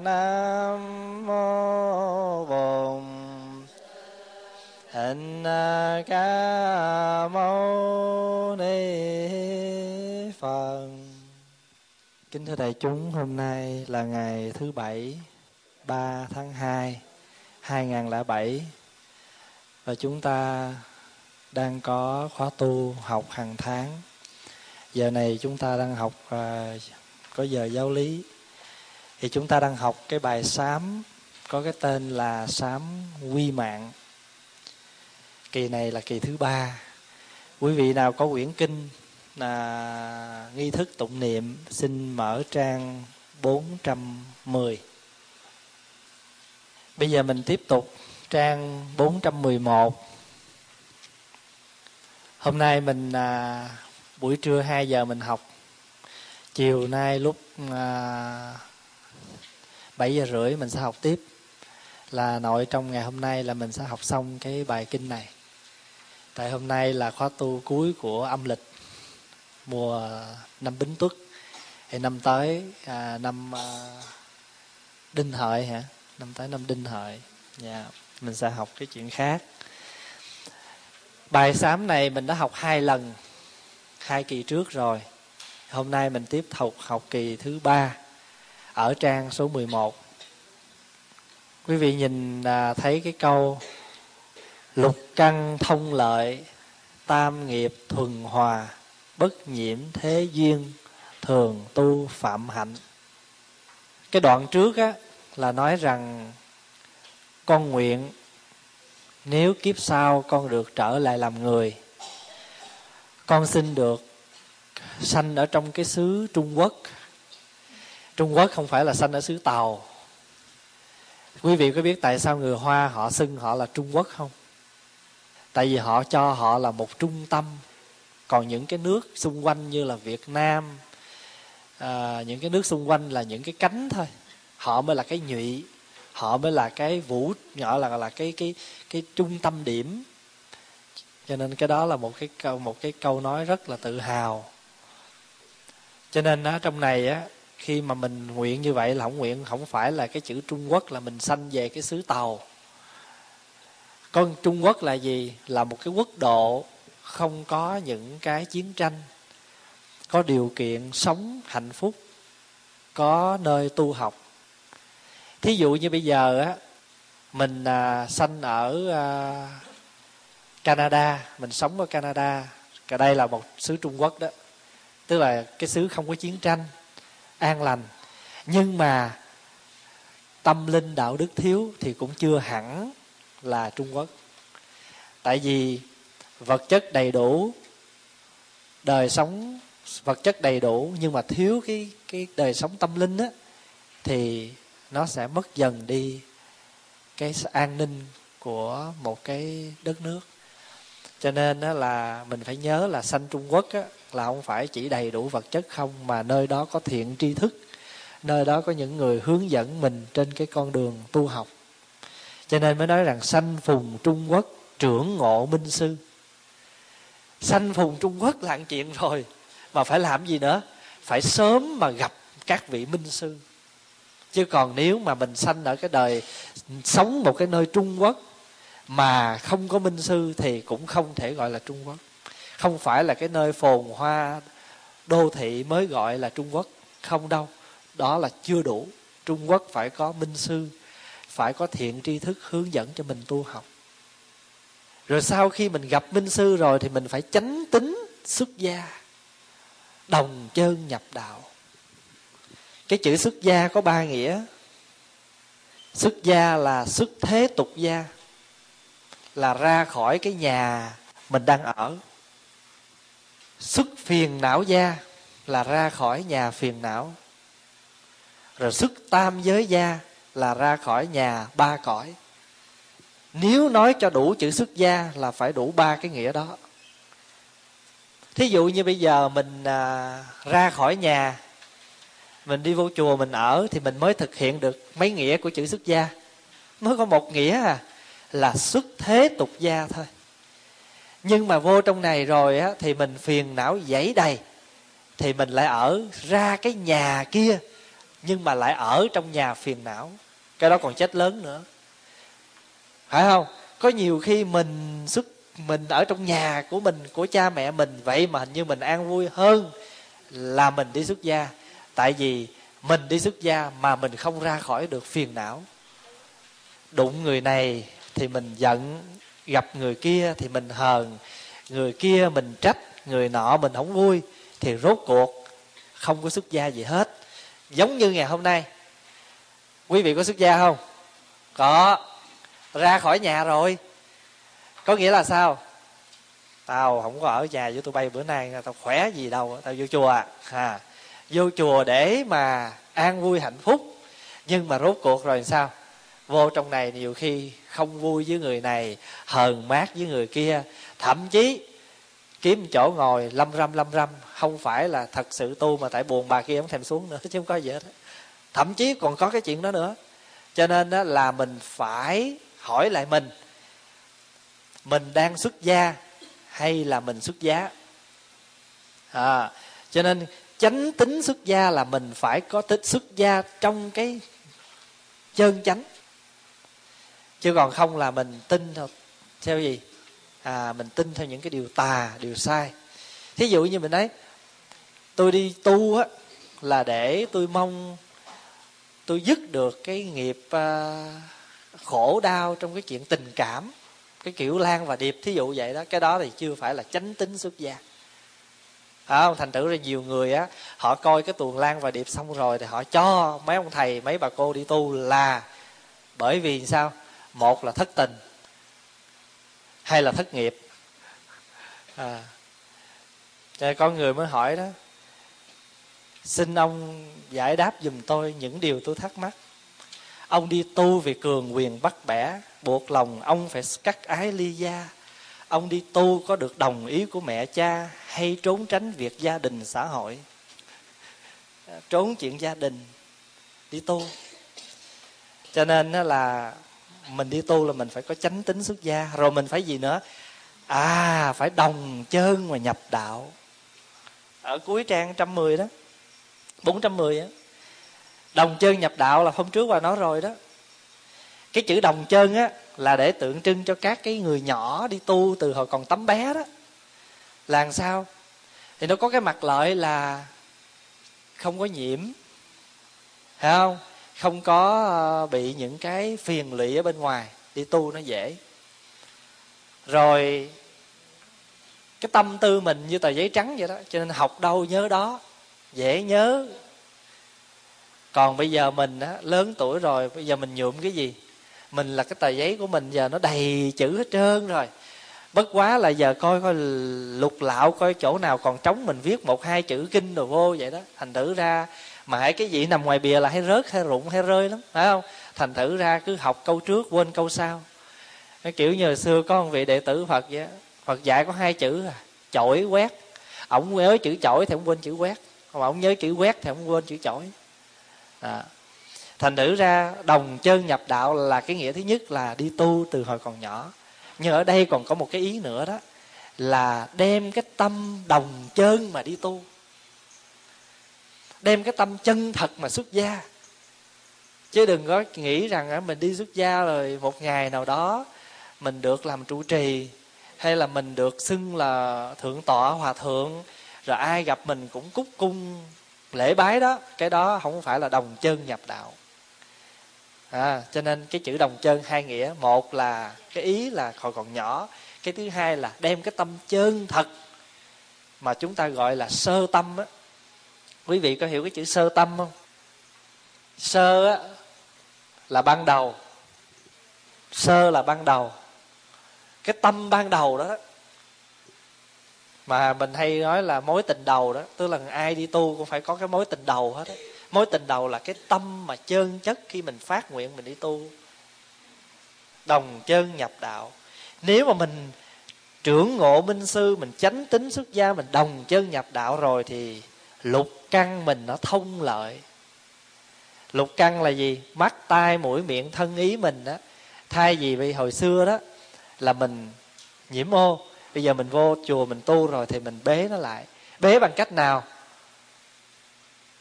nam mô bổn. Hạnh ca mâu ni phật kính thưa đại chúng hôm nay là ngày thứ bảy 3 tháng 2 2007 và chúng ta đang có khóa tu học hàng tháng. Giờ này chúng ta đang học uh, có giờ giáo lý thì chúng ta đang học cái bài sám có cái tên là sám quy mạng. Kỳ này là kỳ thứ ba. Quý vị nào có quyển kinh là nghi thức tụng niệm xin mở trang 410 bây giờ mình tiếp tục trang 411 hôm nay mình à, buổi trưa 2 giờ mình học. Chiều nay lúc à, 7 giờ rưỡi mình sẽ học tiếp. Là nội trong ngày hôm nay là mình sẽ học xong cái bài kinh này. Tại hôm nay là khóa tu cuối của âm lịch mùa năm bính tuất. Thì năm tới à, năm à, đinh hợi hả? Năm tới năm đinh hợi. Dạ mình sẽ học cái chuyện khác. Bài sám này mình đã học hai lần hai kỳ trước rồi. Hôm nay mình tiếp tục học kỳ thứ ba ở trang số 11 quý vị nhìn à, thấy cái câu, lục căn thông lợi, tam nghiệp thuần hòa, bất nhiễm thế duyên, thường tu phạm hạnh. Cái đoạn trước á, là nói rằng, con nguyện, nếu kiếp sau con được trở lại làm người, con xin được sanh ở trong cái xứ trung quốc trung quốc không phải là sanh ở xứ tàu. Quý vị có biết tại sao người hoa họ xưng họ là trung quốc không? Tại vì họ cho họ là một trung tâm. Còn những cái nước xung quanh như là việt nam à, những cái nước xung quanh là những cái cánh thôi. Họ mới là cái nhụy họ mới là cái vũ nhỏ là là cái cái cái trung tâm điểm. Cho nên cái đó là một cái câu một cái câu nói rất là tự hào. Cho nên á trong này á khi mà mình nguyện như vậy là không nguyện không phải là cái chữ trung quốc là mình sanh về cái xứ tàu. Con trung quốc là gì? Là một cái quốc độ không có những cái chiến tranh có điều kiện sống hạnh phúc có nơi tu học. Thí dụ như bây giờ á mình à, sanh ở à, canada mình sống ở canada cả đây là một xứ trung quốc đó. Tức là cái xứ không có chiến tranh an lành. Nhưng mà tâm linh đạo đức thiếu thì cũng chưa hẳn là trung quốc. Tại vì vật chất đầy đủ đời sống vật chất đầy đủ nhưng mà thiếu cái cái đời sống tâm linh á thì nó sẽ mất dần đi cái an ninh của một cái đất nước. Cho nên đó là mình phải nhớ là sanh trung quốc á, là không phải chỉ đầy đủ vật chất không, mà nơi đó có thiện tri thức. Nơi đó có những người hướng dẫn mình trên cái con đường tu học. Cho nên mới nói rằng sanh phùng trung quốc, trưởng ngộ minh sư. Sanh phùng trung quốc là chuyện rồi, mà phải làm gì nữa? Phải sớm mà gặp các vị minh sư. Chứ còn nếu mà mình sanh ở cái đời sống một cái nơi trung quốc mà không có minh sư thì cũng không thể gọi là trung quốc không phải là cái nơi phồn hoa đô thị mới gọi là trung quốc. Không đâu. Đó là chưa đủ. Trung quốc phải có minh sư, phải có thiện tri thức hướng dẫn cho mình tu học. Rồi sau khi mình gặp minh sư rồi thì mình phải chánh tính xuất gia, đồng chân nhập đạo. Cái chữ xuất gia có ba nghĩa. Xuất gia là xuất thế tục gia, là ra khỏi cái nhà mình đang ở sức phiền não gia là ra khỏi nhà phiền não. Rồi sức tam giới gia là ra khỏi nhà ba cõi. Nếu nói cho đủ chữ xuất gia là phải đủ ba cái nghĩa đó. Thí dụ như bây giờ mình à, ra khỏi nhà mình đi vô chùa mình ở thì mình mới thực hiện được mấy nghĩa của chữ xuất gia mới có một nghĩa à là xuất thế tục gia thôi nhưng mà vô trong này rồi á, thì mình phiền não dãy đầy. Thì mình lại ở ra cái nhà kia, nhưng mà lại ở trong nhà phiền não. Cái đó còn chết lớn nữa. Phải không? Có nhiều khi mình xuất, mình ở trong nhà của mình, của cha mẹ mình, vậy mà hình như mình an vui hơn là mình đi xuất gia. Tại vì mình đi xuất gia mà mình không ra khỏi được phiền não. Đụng người này thì mình giận gặp người kia thì mình hờn, người kia mình trách, người nọ mình không vui thì rốt cuộc không có xuất gia gì hết. Giống như ngày hôm nay, quý vị có xuất gia không? Có. Ra khỏi nhà rồi. Có nghĩa là sao? Tao không có ở nhà với tụi bay bữa nay tao khỏe gì đâu, tao vô chùa. À vô chùa để mà an vui hạnh phúc. Nhưng mà rốt cuộc rồi sao? Vô trong này nhiều khi không vui với người này hờn mát với người kia. Thậm chí kiếm chỗ ngồi lâm râm lâm râm. Không phải là thật sự tu mà tại buồn bà kia không thèm xuống nữa chứ không có gì hết thậm chí còn có cái chuyện đó nữa. Cho nên đó là mình phải hỏi lại mình mình đang xuất gia hay là mình xuất giá? À, cho nên chánh tính xuất gia là mình phải có tích xuất gia trong cái chân chánh chứ còn không là mình tin theo theo gì? À mình tin theo những cái điều tà điều sai. Thí dụ như mình nói tôi đi tu á là để tôi mong tôi dứt được cái nghiệp uh, khổ đau trong cái chuyện tình cảm cái kiểu lan và điệp. Thí dụ vậy đó cái đó thì chưa phải là chánh tính xuất gia. À, không? Thành thử ra nhiều người á họ coi cái tuồng lan và điệp xong rồi thì họ cho mấy ông thầy mấy bà cô đi tu là bởi vì sao? Một là thất tình hay là thất nghiệp. À cho có người mới hỏi đó, xin ông giải đáp giùm tôi những điều tôi thắc mắc. Ông đi tu vì cường quyền bắt bẻ, buộc lòng ông phải cắt ái ly gia. Ông đi tu có được đồng ý của mẹ cha hay trốn tránh việc gia đình xã hội? À, trốn chuyện gia đình, đi tu. Cho nên là mình đi tu là mình phải có chánh tính xuất gia, rồi mình phải gì nữa? À phải đồng chân mà nhập đạo. Ở cuối trang 110 đó 410 á, đồng chân nhập đạo là hôm trước qua nói rồi đó. Cái chữ đồng chân á là để tượng trưng cho các cái người nhỏ đi tu từ hồi còn tấm bé đó. Là làm sao? Thì nó có cái mặt lợi là không có nhiễm. Thấy không? Không có ờ, bị những cái phiền lụy ở bên ngoài, đi tu nó dễ. Rồi, cái tâm tư mình như tờ giấy trắng vậy đó, cho nên học đâu nhớ đó, dễ nhớ. Còn bây giờ mình á, lớn tuổi rồi, bây giờ mình nhuộm cái gì? Mình là cái tờ giấy của mình giờ nó đầy chữ hết trơn rồi. Bất quá là giờ coi coi lục lạo, coi chỗ nào còn trống mình viết một hai chữ kinh rồi vô vậy đó. Thành thử ra mà hãy cái gì nằm ngoài bìa là hay rớt, hay rụng, hay rơi lắm, phải không? Thành thử ra cứ học câu trước, quên câu sau. Cái kiểu như hồi xưa có một vị đệ tử phật vậy phật dạy có hai chữ à chổi, quét. Ổng nhớ chữ chổi thì ông quên chữ quét, còn ổng nhớ chữ quét thì ông quên chữ chổi. À. thành thử ra đồng chân nhập đạo là cái nghĩa thứ nhất là đi tu từ hồi còn nhỏ. Nhưng ở đây còn có một cái ý nữa đó, là đem cái tâm đồng chân mà đi tu đem cái tâm chân thật mà xuất gia. Chứ đừng có nghĩ rằng à, mình đi xuất gia rồi một ngày nào đó mình được làm trụ trì hay là mình được xưng là thượng tọa hòa thượng rồi ai gặp mình cũng cúc cung lễ bái đó. Cái đó không phải là đồng chân nhập đạo. À, cho nên cái chữ đồng chân hai nghĩa một là cái ý là hồi còn nhỏ cái thứ hai là đem cái tâm chân thật mà chúng ta gọi là sơ tâm á quý vị có hiểu cái chữ sơ tâm không? Sơ á, là ban đầu. Sơ là ban đầu. Cái tâm ban đầu đó mà mình hay nói là mối tình đầu đó, tức là ai đi tu cũng phải có cái mối tình đầu hết á. Mối tình đầu là cái tâm mà chân chất khi mình phát nguyện mình đi tu. Đồng chân nhập đạo. Nếu mà mình trưởng ngộ minh sư, mình chánh tính xuất gia, mình đồng chân nhập đạo rồi thì lục căn mình nó thông lợi. Lục căn là gì? Mắt tai mũi miệng thân ý mình đó. Thay vì vì hồi xưa đó là mình nhiễm ô. Bây giờ mình vô chùa mình tu rồi thì mình bế nó lại. Bế bằng cách nào?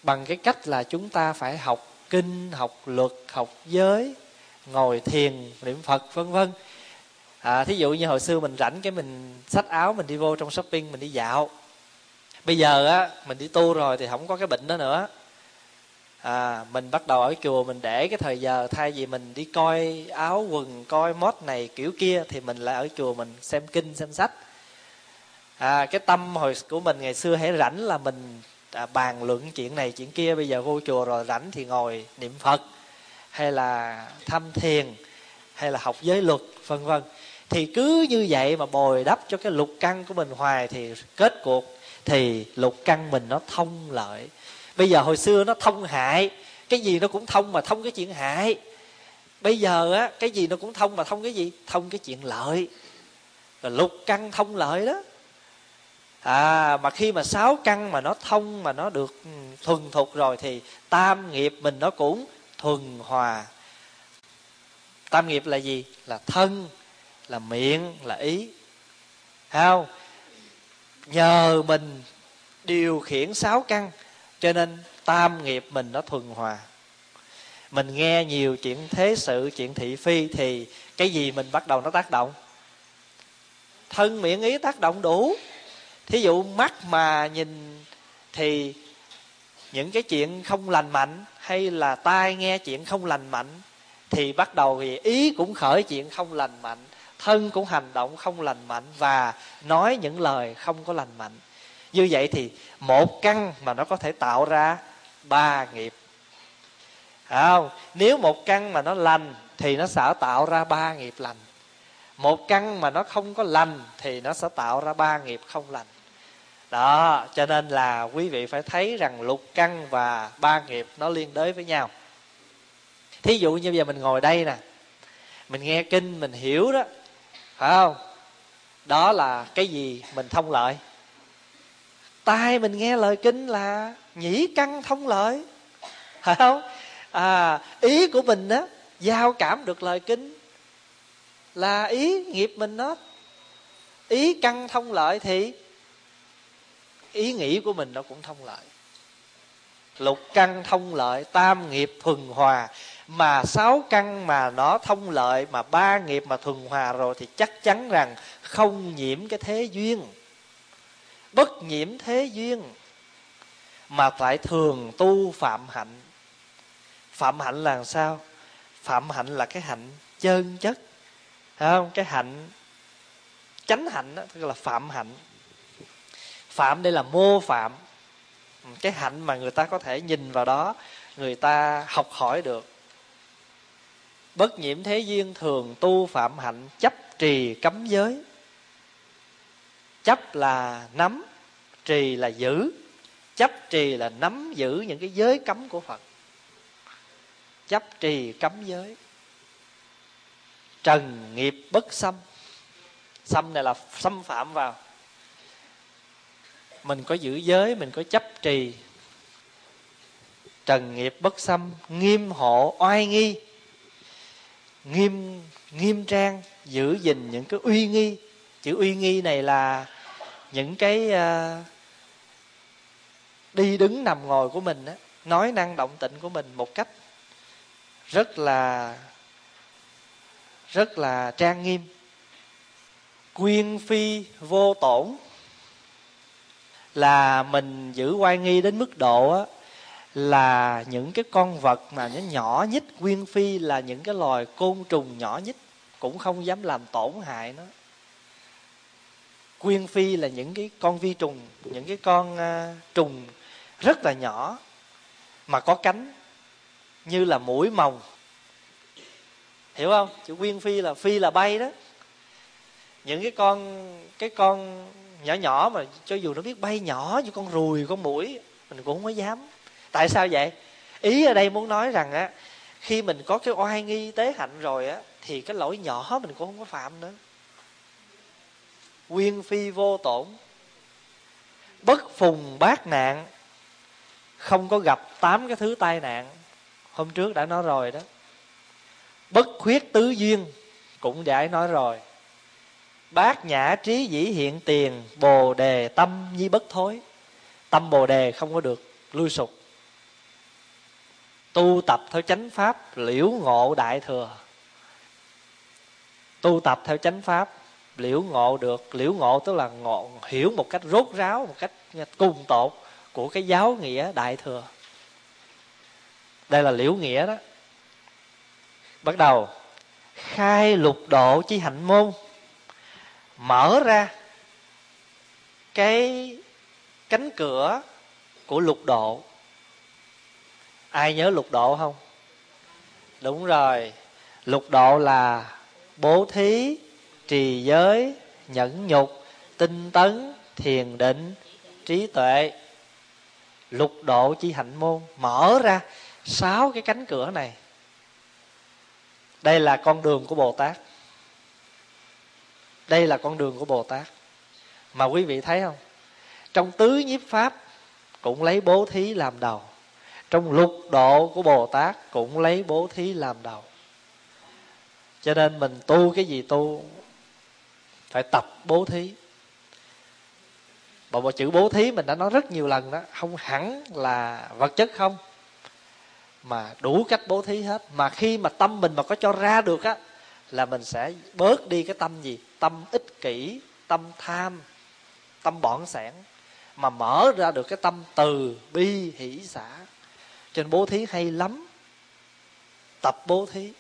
Bằng cái cách là chúng ta phải học kinh học luật học giới ngồi thiền niệm phật vân vân. À, thí dụ như hồi xưa mình rảnh cái mình xách áo mình đi vô trong shopping mình đi dạo bây giờ á mình đi tu rồi thì không có cái bệnh đó nữa. À mình bắt đầu ở chùa mình để cái thời giờ thay vì mình đi coi áo quần coi mốt này kiểu kia thì mình lại ở chùa mình xem kinh xem sách. À cái tâm hồi của mình ngày xưa hãy rảnh là mình à, bàn luận chuyện này chuyện kia. Bây giờ vô chùa rồi rảnh thì ngồi niệm phật hay là thăm thiền hay là học giới luật vân vân. Thì cứ như vậy mà bồi đắp cho cái lục căn của mình hoài thì kết cuộc thì lục căn mình nó thông lợi. Bây giờ hồi xưa nó thông hại, cái gì nó cũng thông mà thông cái chuyện hại. Bây giờ á, cái gì nó cũng thông mà thông cái gì? Thông cái chuyện lợi. Rồi lục căn thông lợi đó. À mà khi mà sáu căn mà nó thông mà nó được ừ, thuần thục rồi thì tam nghiệp mình nó cũng thuần hòa. Tam nghiệp là gì? Là thân, là miệng, là ý. Không? Nhờ mình điều khiển sáu căn, cho nên tam nghiệp mình nó thuần hòa. Mình nghe nhiều chuyện thế sự, chuyện thị phi thì cái gì mình bắt đầu nó tác động? Thân miệng ý tác động đủ. Thí dụ mắt mà nhìn thì những cái chuyện không lành mạnh hay là tai nghe chuyện không lành mạnh thì bắt đầu thì ý cũng khởi chuyện không lành mạnh thân cũng hành động không lành mạnh và nói những lời không có lành mạnh. Như vậy thì một căn mà nó có thể tạo ra ba nghiệp. Không? Nếu một căn mà nó lành thì nó sẽ tạo ra ba nghiệp lành. Một căn mà nó không có lành thì nó sẽ tạo ra ba nghiệp không lành. Đó, cho nên là quý vị phải thấy rằng lục căn và ba nghiệp nó liên đới với nhau. Thí dụ như bây giờ mình ngồi đây nè, mình nghe kinh, mình hiểu đó phải không? Đó là cái gì mình thông lợi. Tai mình nghe lời kinh là nhĩ căn thông lợi. Phải không? À ý của mình đó giao cảm được lời kinh. Là ý nghiệp mình nó ý căn thông lợi thì ý nghĩ của mình nó cũng thông lợi. Lục căn thông lợi, tam nghiệp thuần hòa mà sáu căn mà nó thông lợi mà ba nghiệp mà thuần hòa rồi thì chắc chắn rằng không nhiễm cái thế duyên. Bất nhiễm thế duyên mà phải thường tu phạm hạnh. Phạm hạnh là sao? Phạm hạnh là cái hạnh chân chất Thấy không? Cái hạnh chánh hạnh đó, tức là phạm hạnh. Phạm đây là mô phạm. Cái hạnh mà người ta có thể nhìn vào đó người ta học hỏi được bất nhiễm thế duyên thường tu phạm hạnh, chấp trì cấm giới. Chấp là nắm, trì là giữ. Chấp trì là nắm giữ những cái giới cấm của phật. Chấp trì cấm giới. Trần nghiệp bất xâm. Xâm này là xâm phạm vào. Mình có giữ giới, mình có chấp trì. Trần nghiệp bất xâm, nghiêm hộ, oai nghi nghiêm nghiêm trang giữ gìn những cái uy nghi. Chữ uy nghi này là những cái uh, đi đứng nằm ngồi của mình á nói năng động tịnh của mình một cách rất là rất là trang nghiêm. Quyên phi vô tổn là mình giữ oai nghi đến mức độ á là những cái con vật mà nó nhỏ nhất quyên phi là những cái loài côn trùng nhỏ nhất cũng không dám làm tổn hại nó. Quyên phi là những cái con vi trùng những cái con uh, trùng rất là nhỏ mà có cánh như là mũi mồng. Hiểu không? Chữ quyên phi là phi là bay đó. Những cái con cái con nhỏ nhỏ mà cho dù nó biết bay nhỏ như con ruồi con mũi mình cũng không có dám tại sao vậy? Ý ở đây muốn nói rằng á, khi mình có cái oai nghi tế hạnh rồi á, thì cái lỗi nhỏ mình cũng không có phạm nữa. Quyên phi vô tổn, bất phùng bát nạn, không có gặp tám cái thứ tai nạn. Hôm trước đã nói rồi đó. Bất khuyết tứ duyên, cũng đã nói rồi. Bát nhã trí dĩ hiện tiền, bồ đề tâm nhi bất thối. Tâm bồ đề không có được lui sụp tu tập theo chánh pháp liễu ngộ đại thừa. Tu tập theo chánh pháp liễu ngộ được. Liễu ngộ tức là ngộ, hiểu một cách rốt ráo, một cách cùng tột của cái giáo nghĩa đại thừa. Đây là liễu nghĩa đó. Bắt đầu, khai lục độ chi hạnh môn, mở ra cái cánh cửa của lục độ ai nhớ lục độ không? Đúng rồi. Lục độ là bố thí, trì giới, nhẫn nhục, tinh tấn, thiền định, trí tuệ. Lục độ chi hạnh môn. Mở ra sáu cái cánh cửa này. Đây là con đường của bồ tát. Đây là con đường của bồ tát. Mà quý vị thấy không? Trong tứ nhiếp pháp cũng lấy bố thí làm đầu trong lục độ của bồ tát cũng lấy bố thí làm đầu. Cho nên mình tu cái gì tu, phải tập bố thí. Bộ bộ chữ bố thí mình đã nói rất nhiều lần đó, không hẳn là vật chất không, mà đủ cách bố thí hết. Mà khi mà tâm mình mà có cho ra được á, là mình sẽ bớt đi cái tâm gì? Tâm ích kỷ, tâm tham, tâm bỏng sẻn. Mà mở ra được cái tâm từ bi hỷ xã cho nên bố thí hay lắm. Tập bố thí.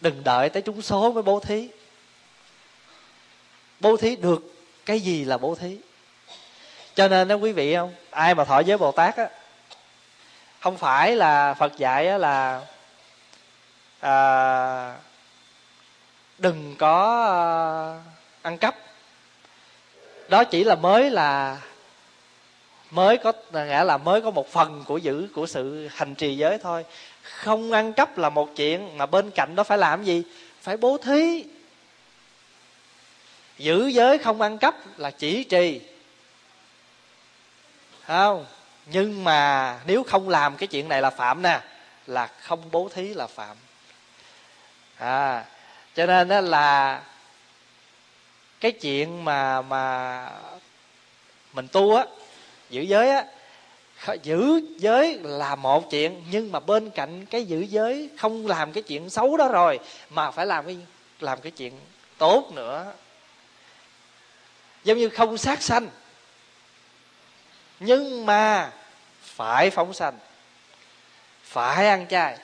Đừng đợi tới trúng số mới bố thí. Bố thí được cái gì là bố thí. Cho nên đó quý vị không ai mà thọ giới bồ tát á không phải là phật dạy á là à, đừng có à, ăn cắp. Đó chỉ là mới là mới có, nghĩa là mới có một phần của giữ, của sự hành trì giới thôi. Không ăn cắp là một chuyện, mà bên cạnh đó phải làm gì? Phải bố thí. Giữ giới không ăn cắp là chỉ trì. Không? Nhưng mà nếu không làm cái chuyện này là phạm nè, là không bố thí là phạm. À cho nên đó là cái chuyện mà mà mình tu á giữ giới á giữ giới là một chuyện, nhưng mà bên cạnh cái giữ giới không làm cái chuyện xấu đó rồi, mà phải làm cái làm cái chuyện tốt nữa. Giống như không sát sanh, nhưng mà phải phóng sanh, phải ăn chay.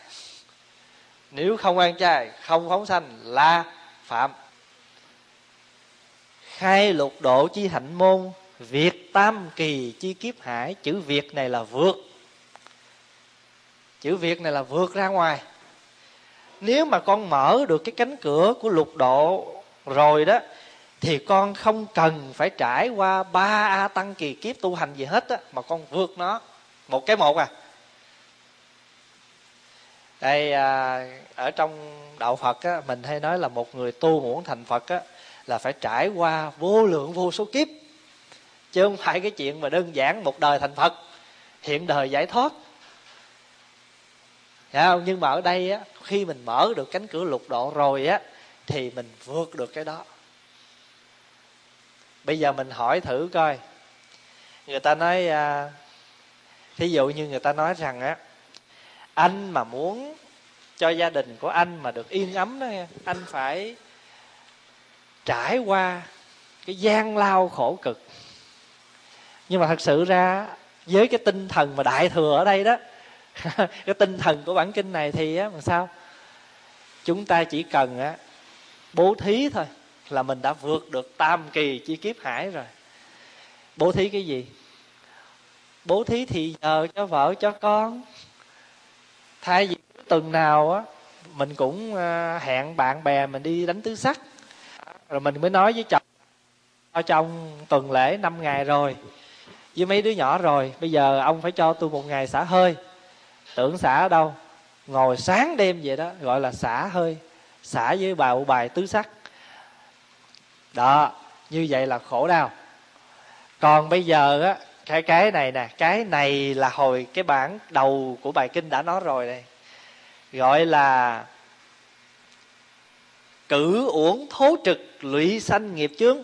Nếu không ăn chay, không phóng sanh là phạm. Khai lục độ chi hạnh môn Việt tam kỳ chi kiếp hải Chữ Việt này là vượt. Chữ Việt này là vượt ra ngoài. Nếu mà con mở được cái cánh cửa của lục độ rồi đó Thì con không cần phải trải qua ba A tăng kỳ kiếp tu hành gì hết á Mà con vượt nó. Một cái một à. Đây à, ở trong đạo phật á, mình hay nói là một người tu muốn thành phật á, là phải trải qua vô lượng vô số kiếp chứ không phải cái chuyện mà đơn giản một đời thành phật hiện đời giải thoát. Hiểu không? nhưng mà ở đây á khi mình mở được cánh cửa lục độ rồi á thì mình vượt được cái đó. Bây giờ mình hỏi thử coi. Người ta nói à, thí dụ như người ta nói rằng á anh mà muốn cho gia đình của anh mà được yên ấm đó nghe anh phải trải qua cái gian lao khổ cực nhưng mà thật sự ra, với cái tinh thần mà đại thừa ở đây đó, cái tinh thần của bản kinh này thì á, làm sao? Chúng ta chỉ cần á, bố thí thôi, là mình đã vượt được tam kỳ chi kiếp hải rồi. Bố thí cái gì? Bố thí thì giờ cho vợ, cho con. Thay vì tuần nào á, mình cũng à, hẹn bạn bè mình đi đánh tứ sắc. Rồi mình mới nói với chồng trong tuần lễ năm ngày rồi với mấy đứa nhỏ rồi, bây giờ ông phải cho tôi một ngày xả hơi. Tưởng xả ở đâu? Ngồi sáng đêm vậy đó, gọi là xả hơi. Xả với bào bài tứ sắc. Đó, như vậy là khổ đau. Còn bây giờ á, cái cái này nè, cái này là hồi cái bản đầu của bài kinh đã nói rồi đây. Gọi là cử uổng thố trực lụy sanh nghiệp chướng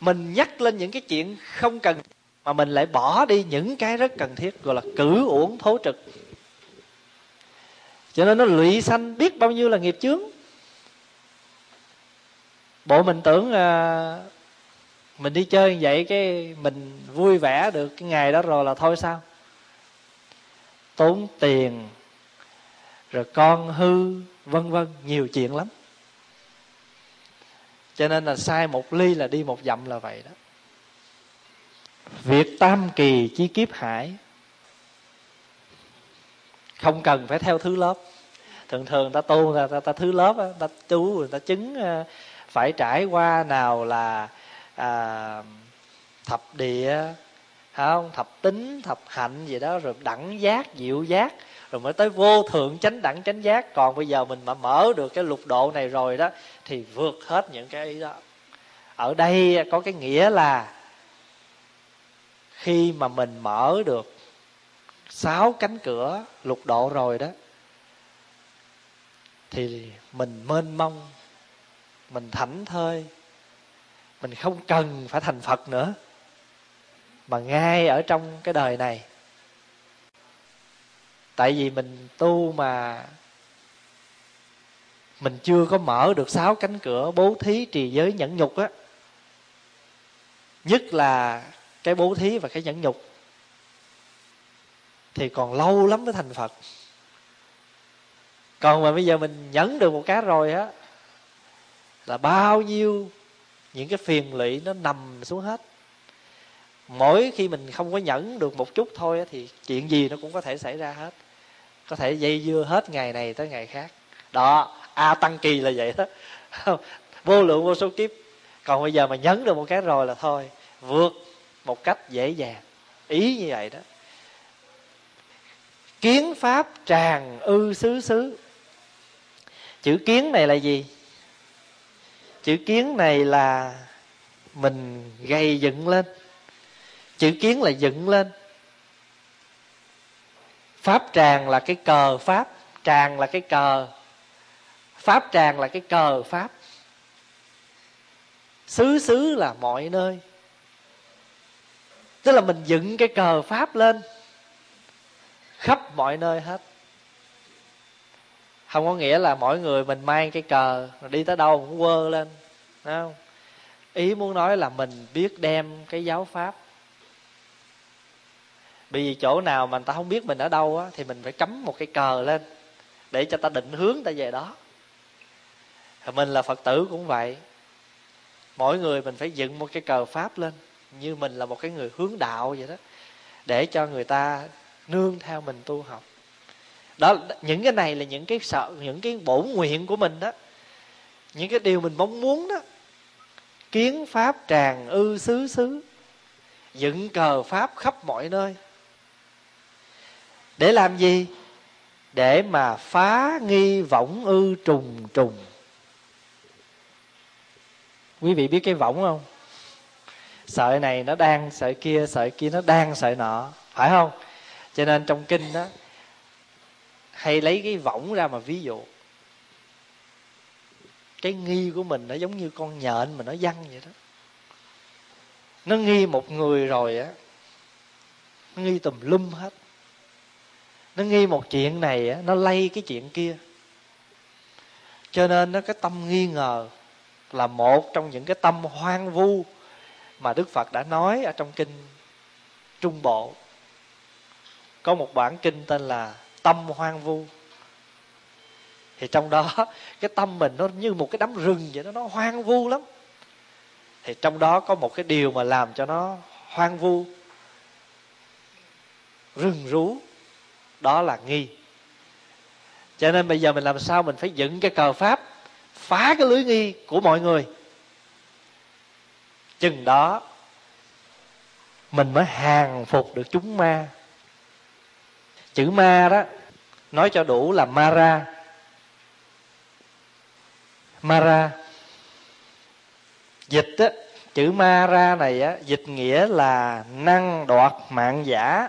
mình nhắc lên những cái chuyện không cần mà mình lại bỏ đi những cái rất cần thiết gọi là cử uổng thố trực. Cho nên nó lụy sanh biết bao nhiêu là nghiệp chướng. Bộ mình tưởng à, mình đi chơi như vậy cái mình vui vẻ được cái ngày đó rồi là thôi sao? Tốn tiền rồi con hư vân vân nhiều chuyện lắm cho nên là sai một ly là đi một dặm là vậy đó. Việc tam kỳ chi kiếp hải không cần phải theo thứ lớp. Thường thường ta tu là ta, ta thứ lớp ta tu người ta chứng ờ, phải trải qua nào là à, thập địa không? Thập tính thập hạnh gì đó rồi đẳng giác diệu giác rồi mới tới vô thượng chánh đẳng chánh giác. Còn bây giờ mình mà mở được cái lục độ này rồi đó thì vượt hết những cái ý đó. Ở đây có cái nghĩa là khi mà mình mở được sáu cánh cửa lục độ rồi đó, thì mình mênh mông, mình thảnh thơi, mình không cần phải thành phật nữa, mà ngay ở trong cái đời này. Tại vì mình tu mà mình chưa có mở được sáu cánh cửa bố thí trì giới nhẫn nhục á. Nhất là cái bố thí và cái nhẫn nhục. Thì còn lâu lắm mới thành phật. Còn mà bây giờ mình nhẫn được một cái rồi á, là bao nhiêu những cái phiền lụy nó nằm xuống hết. Mỗi khi mình không có nhẫn được một chút thôi á, thì chuyện gì nó cũng có thể xảy ra hết. Có thể dây dưa hết ngày này tới ngày khác. Đó a tăng kỳ là vậy đó. Vô lượng vô số kiếp. Còn bây giờ mà nhấn được một cái rồi là thôi, vượt một cách dễ dàng. Ý như vậy đó. Kiến pháp tràn ư xứ xứ. Chữ kiến này là gì? Chữ kiến này là mình gây dựng lên. Chữ kiến là dựng lên. Pháp tràng là cái cờ pháp, tràng là cái cờ pháp tràng là cái cờ pháp. Xứ xứ là mọi nơi. Tức là mình dựng cái cờ pháp lên. Khắp mọi nơi hết. Không có nghĩa là mỗi người mình mang cái cờ rồi đi tới đâu cũng quơ lên Đúng không? Ý muốn nói là mình biết đem cái giáo pháp. Bởi vì chỗ nào mà người ta không biết mình ở đâu á, thì mình phải cắm một cái cờ lên để cho ta định hướng ta về đó mình là phật tử cũng vậy. Mỗi người mình phải dựng một cái cờ pháp lên, như mình là một cái người hướng đạo vậy đó, để cho người ta nương theo mình tu học. Đó, những cái này là những cái sợ, những cái bổn nguyện của mình đó. Những cái điều mình mong muốn đó. Kiến pháp tràn ư xứ xứ, dựng cờ pháp khắp mọi nơi. Để làm gì? Để mà phá nghi võng ư trùng trùng quý vị biết cái võng không? Sợi này nó đang, sợi kia sợi kia nó đang, sợi nọ. Phải không? Cho nên trong kinh đó, hay lấy cái võng ra mà ví dụ. Cái nghi của mình nó giống như con nhện mà nó văng vậy đó. Nó nghi một người rồi á, nó nghi tùm lum hết. Nó nghi một chuyện này á, nó lây cái chuyện kia. Cho nên nó cái tâm nghi ngờ là một trong những cái tâm hoang vu mà đức phật đã nói ở trong kinh trung bộ. Có một bản kinh tên là tâm hoang vu. Thì trong đó, cái tâm mình nó như một cái đám rừng vậy đó, nó hoang vu lắm. Thì trong đó có một cái điều mà làm cho nó hoang vu. Rừng rú, đó là nghi. Cho nên bây giờ mình làm sao mình phải dựng cái cờ pháp phá cái lưới nghi của mọi người. Chừng đó, mình mới hàng phục được chúng ma. Chữ ma đó, nói cho đủ là mara. Mara. Dịch á, chữ mara này á, dịch nghĩa là năng đoạt mạng giả.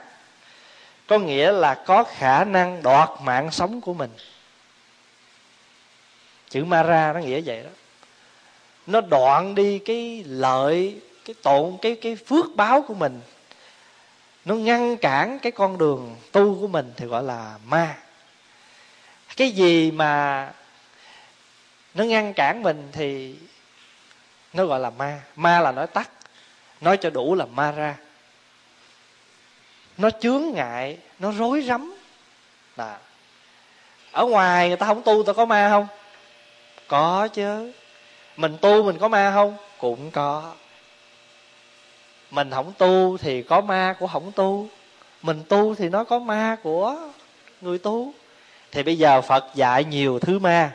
Có nghĩa là có khả năng đoạt mạng sống của mình chữ mara nó nghĩa vậy đó. Nó đoạn đi cái lợi, cái tổn, cái cái phước báo của mình. Nó ngăn cản cái con đường tu của mình thì gọi là ma. Cái gì mà nó ngăn cản mình thì nó gọi là ma. Ma là nói tắt, nói cho đủ là ma ra nó chướng ngại, nó rối rắm. Là, ở ngoài người ta không tu ta có ma không? Có chứ. Mình tu mình có ma không? Cũng có. Mình không tu thì có ma của không tu. Mình tu thì nó có ma của người tu. Thì bây giờ phật dạy nhiều thứ ma.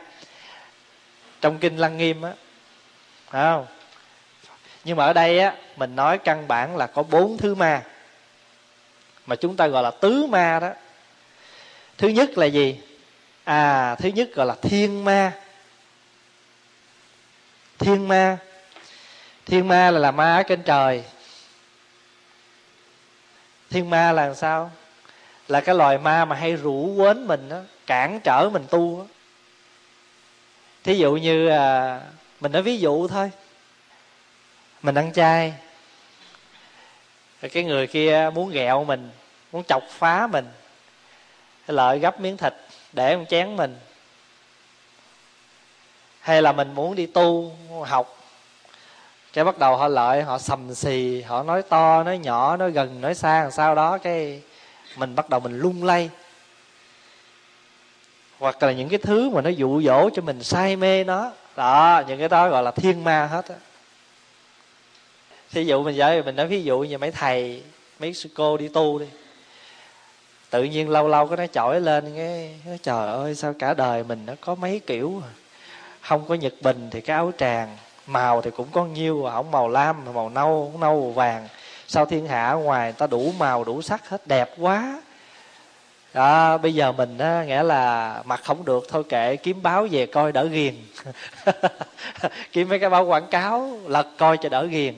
Trong kinh lăng nghiêm á không? Nhưng mà ở đây á, mình nói căn bản là có bốn thứ ma. Mà chúng ta gọi là tứ ma đó. Thứ nhất là gì? À thứ nhất gọi là thiên ma thiên ma. Thiên ma là là ma ở trên trời. Thiên ma là làm sao? Là cái loài ma mà hay rủ quến mình đó cản trở mình tu đó. thí dụ như à, mình nói ví dụ thôi. Mình ăn chay. Rồi cái người kia muốn ghẹo mình muốn chọc phá mình. Lợi gấp miếng thịt để một chén mình hay là mình muốn đi tu, học. Cái bắt đầu họ lợi, họ sầm xì, họ nói to, nói nhỏ, nói gần, nói xa sau đó, cái mình bắt đầu mình lung lay. Hoặc là những cái thứ mà nó dụ dỗ cho mình say mê nó. Đó, những cái đó gọi là thiên ma hết á. Thí dụ mình vậy, mình nói ví dụ như mấy thầy, mấy sư cô đi tu đi. Tự nhiên lâu lâu có nó chổi lên, cái, trời ơi, sao cả đời mình nó có mấy kiểu à không có nhật bình thì cái áo tràng màu thì cũng có nhiêu ổng màu lam màu nâu nâu màu vàng. Sao thiên hạ ở ngoài ta đủ màu đủ sắc hết đẹp quá. Đó bây giờ mình á nghĩa là mặc không được thôi kệ kiếm báo về coi đỡ ghiền. Kiếm mấy cái báo quảng cáo lật coi cho đỡ ghiền.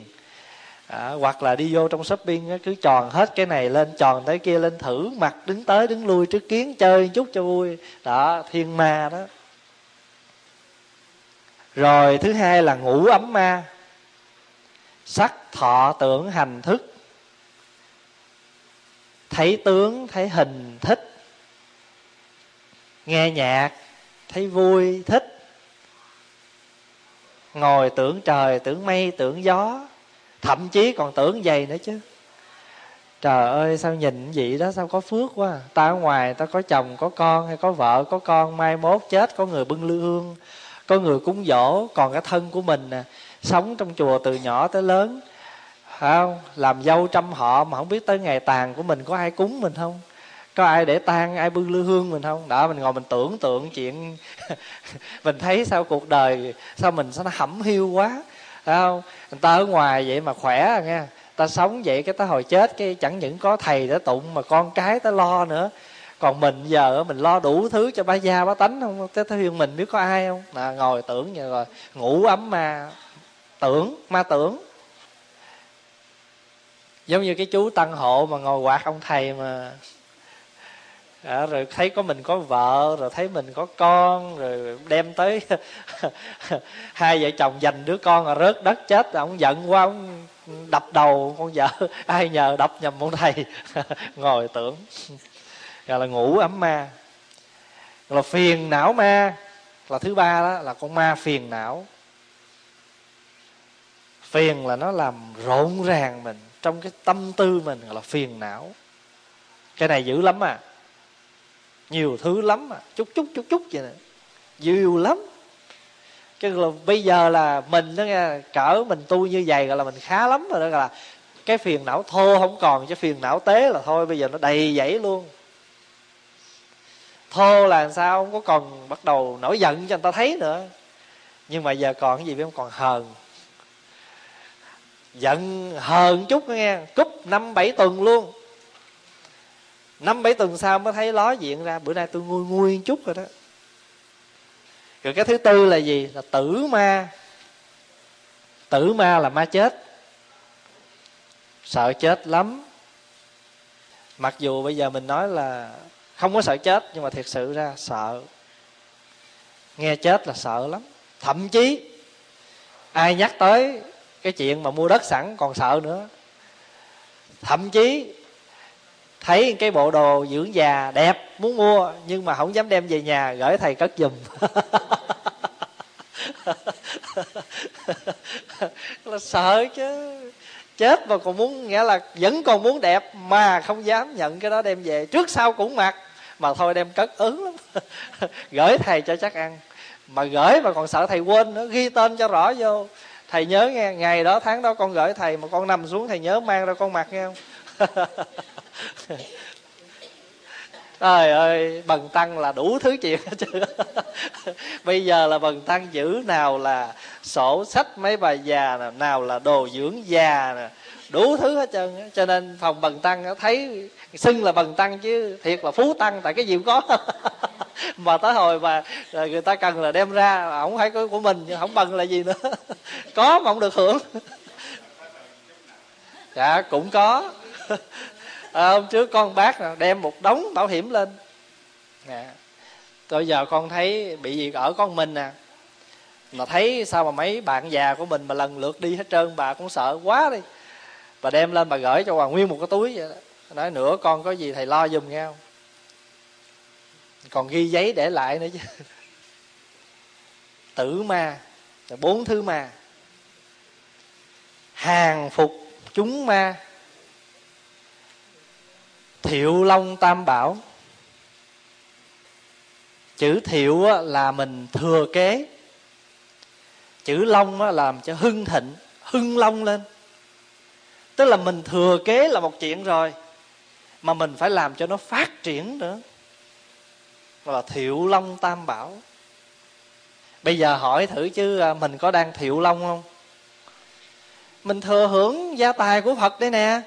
À, hoặc là đi vô trong shopping á, cứ tròn hết cái này lên tròn tới kia lên thử mặt đứng tới đứng lui trước kiến chơi chút cho vui. Đó thiên ma đó rồi thứ hai là ngủ ấm ma. Sắc thọ tưởng hành thức. Thấy tướng, thấy hình thích. Nghe nhạc, thấy vui, thích. Ngồi tưởng trời, tưởng mây, tưởng gió. Thậm chí còn tưởng giày nữa chứ. Trời ơi, sao nhìn vậy đó, sao có phước quá à. ta ở ngoài, ta có chồng, có con, hay có vợ, có con, mai mốt, chết, có người bưng lư hương có người cúng dỗ còn cái thân của mình nè, sống trong chùa từ nhỏ tới lớn. Không? Làm dâu trăm họ mà không biết tới ngày tàn của mình có ai cúng mình không? Có ai để tan ai bưng lư hương mình không? Đó, mình ngồi mình tưởng tượng chuyện mình thấy sao cuộc đời, sao mình sao nó hẩm hiu quá. Phải không? Người ta ở ngoài vậy mà khỏe à nghe. Ta sống vậy cái ta hồi chết, cái chẳng những có thầy để tụng mà con cái ta lo nữa còn mình giờ mình lo đủ thứ cho ba gia ba tánh không? Tới tới mình biết có ai không? Là ngồi tưởng vậy rồi ngủ ấm ma tưởng ma tưởng. Giống như cái chú tăng hộ mà ngồi quạt ông thầy mà. À, rồi thấy có mình có vợ rồi thấy mình có con rồi đem tới hai vợ chồng dành đứa con rồi rớt đất chết. Ông giận quá ông đập đầu con vợ ai nhờ đập nhầm ông thầy? Ngồi tưởng gọi là ngủ ấm ma. Gọi là phiền não ma. Là thứ ba đó, là con ma phiền não. Phiền là nó làm rộn ràng mình, trong cái tâm tư mình gọi là phiền não. Cái này dữ lắm à. Nhiều thứ lắm à. Chút chút chút chút vậy nè. Nhiều lắm. Cái là bây giờ là mình đó nghe, cỡ mình tu như vậy gọi là mình khá lắm rồi đó, gọi là cái phiền não thô không còn, chứ phiền não tế là thôi, bây giờ nó đầy dẫy luôn thô là sao? Không có còn bắt đầu nổi giận cho người ta thấy nữa. Nhưng mà giờ còn cái gì biết không? Còn hờn. Giận, hờn chút nghe. Cúp năm bảy tuần luôn. Năm bảy tuần sau mới thấy ló diện ra. Bữa nay tôi nguôi nguôi chút rồi đó. Rồi cái thứ tư là gì? Là tử ma. Tử ma là ma chết. Sợ chết lắm. Mặc dù bây giờ mình nói là không có sợ chết, nhưng mà thiệt sự ra sợ. Nghe chết là sợ lắm. Thậm chí, ai nhắc tới cái chuyện mà mua đất sẵn còn sợ nữa. Thậm chí, thấy cái bộ đồ dưỡng già đẹp muốn mua, nhưng mà không dám đem về nhà, gửi thầy cất giùm. Là sợ chứ. Chết mà còn muốn, nghĩa là vẫn còn muốn đẹp mà không dám nhận cái đó đem về. Trước sau cũng mặc mà thôi đem cất ứng lắm. Gửi thầy cho chắc ăn. Mà gửi mà còn sợ thầy quên nữa, ghi tên cho rõ vô. Thầy nhớ nghe, ngày đó tháng đó con gửi thầy mà con nằm xuống thầy nhớ mang ra con mặc nghe không? Trời ơi, bần tăng là đủ thứ chuyện hết chứ bây giờ là bần tăng giữ nào là sổ sách mấy bà già nè, nào là đồ dưỡng già nè. Đủ thứ hết trơn cho nên phòng bần tăng thấy xưng là bần tăng chứ thiệt là phú tăng tại cái gì cũng có. Mà tới hồi mà à, người ta cần là đem ra không phải của mình không bần là gì nữa. Có mà không được hưởng. Dạ cũng có. À, hôm trước con bác đem một đống bảo hiểm lên. Dạ. tôi giờ con thấy bị gì ở con mình nè. Mà thấy sao mà mấy bạn già của mình mà lần lượt đi hết trơn bà cũng sợ quá đi. Bà đem lên bà gửi cho hoàng nguyên một cái túi vậy đó nói nữa con có gì thầy lo giùm nghe không? Còn ghi giấy để lại nữa chứ. Tử ma là bốn thứ ma. Hàng phục chúng ma. Thiệu long tam bảo. Chữ thiệu là mình thừa kế. Chữ long làm cho hưng thịnh, hưng long lên. Tức là mình thừa kế là một chuyện rồi mà mình phải làm cho nó phát triển nữa. Là thiệu long tam bảo. Bây giờ hỏi thử chứ à, mình có đang thiệu long không? Mình thừa hưởng gia tài của phật đây nè.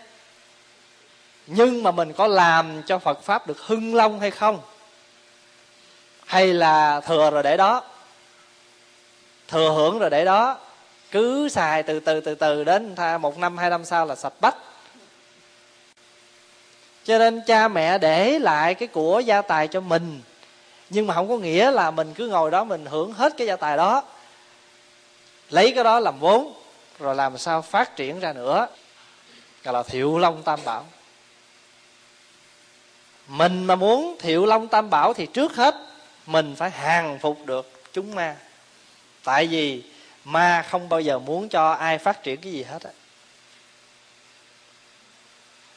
Nhưng mà mình có làm cho phật pháp được hưng long hay không? Hay là thừa rồi để đó? Thừa hưởng rồi để đó. Cứ xài từ từ từ từ đến một năm, hai năm sau là sạch bách cho nên cha mẹ để lại cái của gia tài cho mình. Nhưng mà không có nghĩa là mình cứ ngồi đó mình hưởng hết cái gia tài đó. Lấy cái đó làm vốn, rồi làm sao phát triển ra nữa. Gọi là thiệu long tam bảo. Mình mà muốn thiệu long tam bảo thì trước hết mình phải hàng phục được chúng ma. Tại vì ma không bao giờ muốn cho ai phát triển cái gì hết á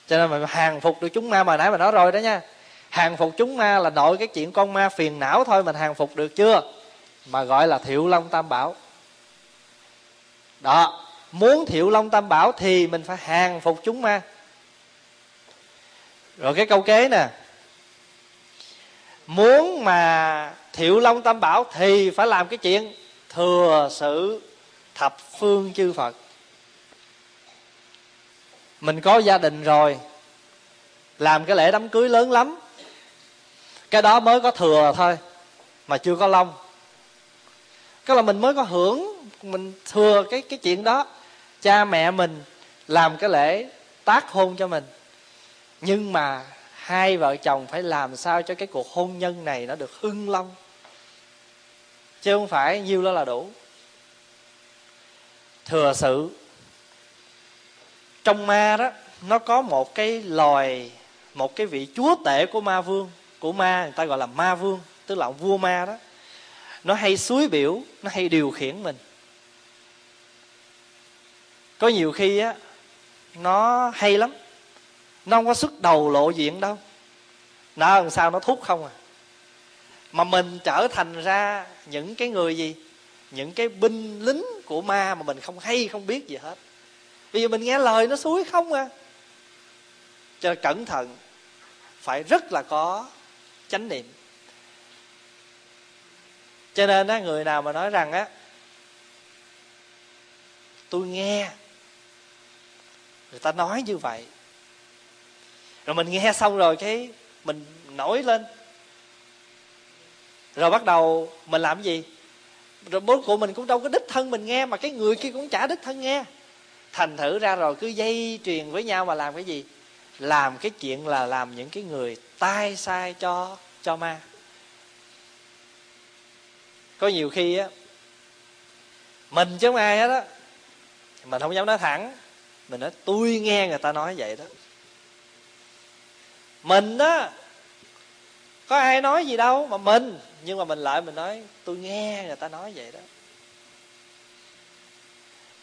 cho nên mình hàng phục được chúng ma mà nãy mà nói rồi đó nha. Hàng phục chúng ma là nội cái chuyện con ma phiền não thôi mình hàng phục được chưa? Mà gọi là thiệu long tam bảo. Đó, muốn thiệu long tam bảo thì mình phải hàng phục chúng ma. Rồi cái câu kế nè. Muốn mà thiệu long tam bảo thì phải làm cái chuyện thừa sự thập phương chư phật mình có gia đình rồi. Làm cái lễ đám cưới lớn lắm. Cái đó mới có thừa thôi, mà chưa có long. Cái là mình mới có hưởng, mình thừa cái cái chuyện đó. Cha mẹ mình làm cái lễ tác hôn cho mình. Nhưng mà hai vợ chồng phải làm sao cho cái cuộc hôn nhân này nó được hưng long? Chứ không phải nhiêu đó là đủ. Thừa sự trong ma đó, nó có một cái loài, một cái vị chúa tể của ma vương, của ma, người ta gọi là ma vương, tức là ông vua ma đó. Nó hay suối biểu, nó hay điều khiển mình. Có nhiều khi á, nó hay lắm. Nó không có xuất đầu lộ diện đâu. Nó làm sao nó thúc không à. Mà mình trở thành ra những cái người gì? Những cái binh lính của ma mà mình không hay, không biết gì hết bây giờ mình nghe lời nó suối không à? Cho cẩn thận, phải rất là có chánh niệm. Cho nên á, người nào mà nói rằng á, tôi nghe, người ta nói như vậy. Rồi mình nghe xong rồi cái mình nổi lên. Rồi bắt đầu mình làm cái gì? Rồi bố của mình cũng đâu có đích thân mình nghe mà cái người kia cũng chả đích thân nghe thành thử ra rồi, cứ dây truyền với nhau mà làm cái gì? Làm cái chuyện là làm những cái người tai sai cho cho ma. Có nhiều khi á, mình chứ không ai hết á, mình không dám nói thẳng. Mình nói, tôi nghe người ta nói vậy đó. Mình đó, có ai nói gì đâu mà mình, nhưng mà mình lại mình nói, tôi nghe người ta nói vậy đó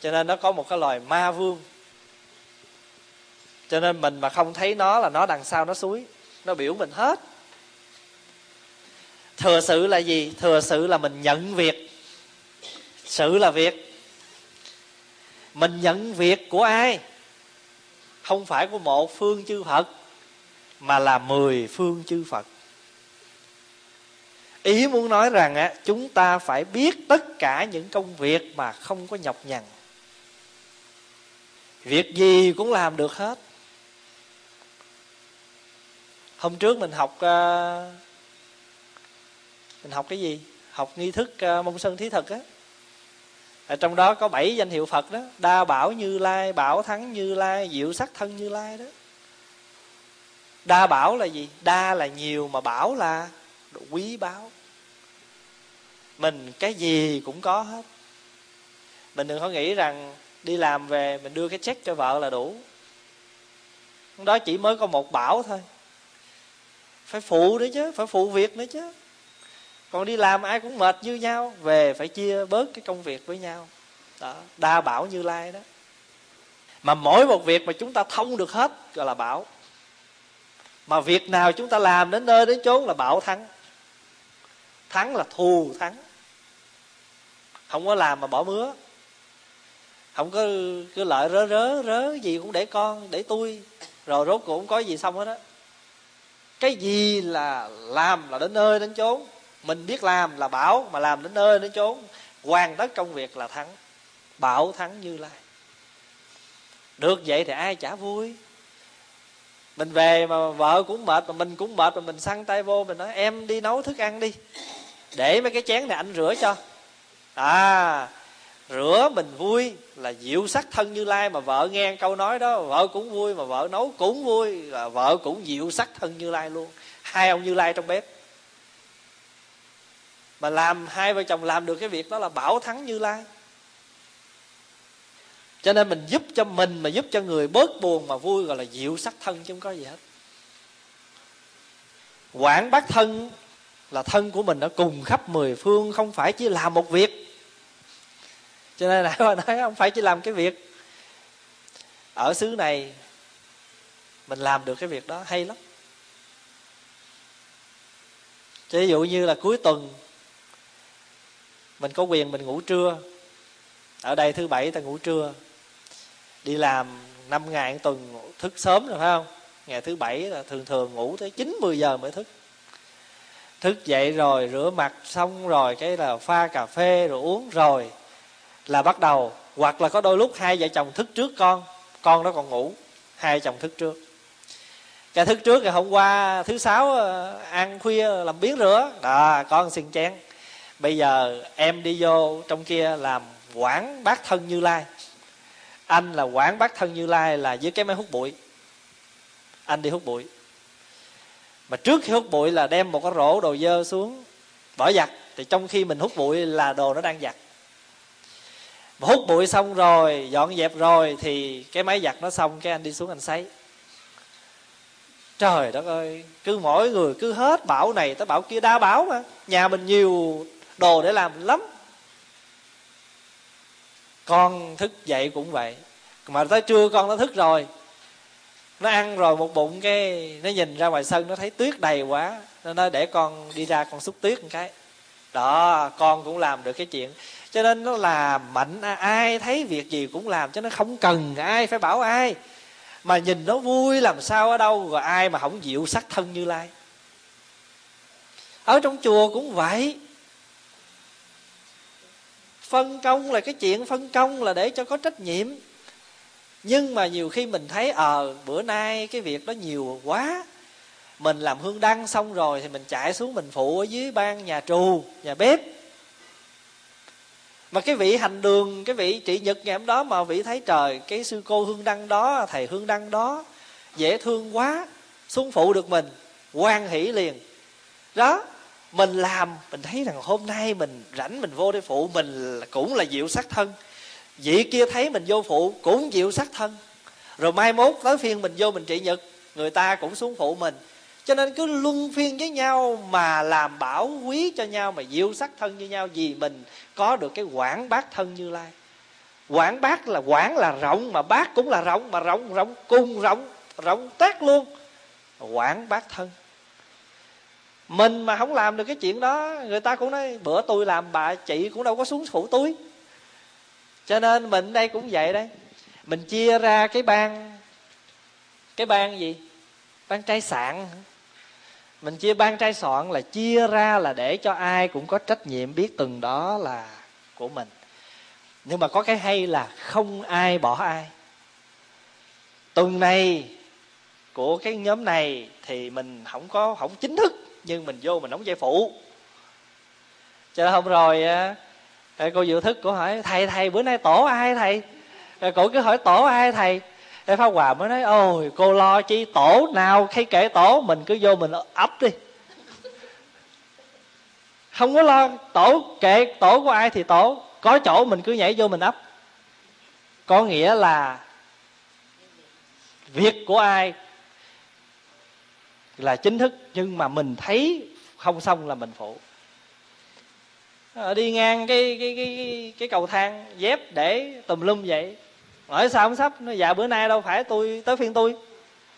cho nên nó có một cái loài ma vương. Cho nên mình mà không thấy nó là nó đằng sau nó suối, nó biểu mình hết. Thừa sự là gì? Thừa sự là mình nhận việc. Sự là việc. Mình nhận việc của ai? Không phải của một phương chư phật, mà là mười phương chư phật. Ý muốn nói rằng á, chúng ta phải biết tất cả những công việc mà không có nhọc nhằn việc gì cũng làm được hết. Hôm trước mình học uh, mình học cái gì? Học nghi thức ờ, uh, mông sơn thí thực á. Ở trong đó có bảy danh hiệu phật đó. Đa bảo như lai bảo thắng như lai diệu sắc thân như lai đó. Đa bảo là gì? Đa là nhiều mà bảo là quý báu. Mình cái gì cũng có hết. Mình đừng có nghĩ rằng đi làm về, mình đưa cái check cho vợ là đủ. Đó chỉ mới có một bảo thôi. Phải phụ nữa chứ, phải phụ việc nữa chứ. Còn đi làm ai cũng mệt như nhau, về phải chia bớt cái công việc với nhau. Đó, đa bảo như lai đó. Mà mỗi một việc mà chúng ta thông được hết gọi là bảo. Mà việc nào chúng ta làm đến nơi đến chốn là bảo thắng. Thắng là thù thắng. Không có làm mà bỏ mứa không có, cứ lợi rớ rớ rớ gì cũng để con, để tôi. Rồi rốt cuộc cũng có gì xong hết á. Cái gì là làm là đến nơi đến chốn. Mình biết làm là bảo, mà làm đến nơi đến chốn. Hoàn tất công việc là thắng. Bảo thắng như lai. Được vậy thì ai chả vui. Mình về mà vợ cũng mệt, mà mình cũng mệt, mà mình săn tay vô, mình nói, em đi nấu thức ăn đi. Để mấy cái chén này anh rửa cho. À rửa mình vui là diệu sắc thân như lai mà vợ nghe câu nói đó, vợ cũng vui, mà vợ nấu cũng vui, là vợ cũng diệu sắc thân như lai luôn. Hai ông như lai trong bếp. Mà làm, hai vợ chồng làm được cái việc đó là bảo thắng như lai. Cho nên mình giúp cho mình, mà giúp cho người bớt buồn mà vui gọi là diệu sắc thân chứ không có gì hết. Quản bác thân là thân của mình nó cùng khắp mười phương, không phải chỉ làm một việc cho nên nãy bà nói, không phải chỉ làm cái việc ở xứ này, mình làm được cái việc đó, hay lắm. Ví dụ như là cuối tuần, mình có quyền mình ngủ trưa. Ở đây thứ bảy ta ngủ trưa, đi làm năm ngày tuần, thức sớm rồi, phải không? Ngày thứ bảy là thường thường ngủ tới chín, mười giờ mới thức. Thức dậy rồi, rửa mặt xong rồi, cái là pha cà phê, rồi uống rồi là bắt đầu, hoặc là có đôi lúc hai vợ chồng thức trước con con nó còn ngủ, hai chồng thức trước. Cái thức trước ngày hôm qua, thứ sáu ờ, ăn khuya làm biến rửa, đó, con xin chén. Bây giờ em đi vô trong kia làm quản bác thân như lai. Anh là quản bác thân như lai là dưới cái máy hút bụi. Anh đi hút bụi. Mà trước khi hút bụi là đem một cái rổ đồ dơ xuống, bỏ giặt. Thì trong khi mình hút bụi là đồ nó đang giặt mà hút bụi xong rồi, dọn dẹp rồi thì cái máy giặt nó xong, cái anh đi xuống anh sấy. Trời đất ơi, cứ mỗi người cứ hết bảo này tới bảo kia, đa bảo mà. Nhà mình nhiều đồ để làm lắm. Con thức dậy cũng vậy. Mà tới trưa con nó thức rồi. Nó ăn rồi một bụng cái nó nhìn ra ngoài sân, nó thấy tuyết đầy quá. Nó nói để con đi ra con xúc tuyết một cái. Đó, con cũng làm được cái chuyện cho nên nó là mạnh à, ai thấy việc gì cũng làm cho nó không cần ai phải bảo ai. Mà nhìn nó vui làm sao ở đâu rồi ai mà không dịu sắc thân như lai. Ở trong chùa cũng vậy. Phân công là cái chuyện phân công là để cho có trách nhiệm. Nhưng mà nhiều khi mình thấy ờ à, bữa nay cái việc đó nhiều quá. Mình làm hương đăng xong rồi thì mình chạy xuống mình phụ ở dưới ban nhà trù nhà bếp mà cái vị hành đường, cái vị trị nhật ngày hôm đó mà vị thấy trời, cái sư cô hương đăng đó, thầy hương đăng đó, dễ thương quá, xuống phụ được mình quan hỷ liền. Đó, mình làm, mình thấy rằng hôm nay mình rảnh mình vô để phụ, mình cũng là diệu sắc thân. Vị kia thấy mình vô phụ, cũng diệu sắc thân. Rồi mai mốt tới phiên mình vô mình trị nhật, người ta cũng xuống phụ mình cho nên cứ luân phiên với nhau mà làm bảo quý cho nhau, mà diệu sắc thân như nhau, vì mình có được cái quảng bát thân như lai. Quảng bát là quảng là rộng, mà bát cũng là rộng, mà rộng rộng, cùng rộng rộng tét luôn. Quảng bát thân. Mình mà không làm được cái chuyện đó, người ta cũng nói, bữa tôi làm bà, chị cũng đâu có xuống phủ túi. Cho nên mình đây cũng vậy đấy. Mình chia ra cái ban cái ban gì? Ban trai sạn mình chia ban trai soạn là chia ra là để cho ai cũng có trách nhiệm biết từng đó là của mình. Nhưng mà có cái hay là không ai bỏ ai. Tuần này của cái nhóm này thì mình không có, không chính thức, nhưng mình vô mình đóng vai phụ. Cho nên hôm rồi cô dự thức, cô hỏi, thầy thầy, bữa nay tổ ai thầy? Cô cứ hỏi, tổ ai thầy? Thế Pháp Hòa mới nói, Ôi, cô lo chi, tổ nào khi kể tổ, Mình cứ vô mình ấp đi. Không có lo, tổ kệ tổ của ai thì tổ, Có chỗ mình cứ nhảy vô mình ấp. Có nghĩa là Việc của ai Là chính thức, Nhưng mà mình thấy không xong là mình phụ. Ờ, đi ngang cái cái cái cái cầu thang dép để tùm lum vậy hỏi sao không sắp? Nó dạ bữa nay đâu phải tôi, tới phiên tôi.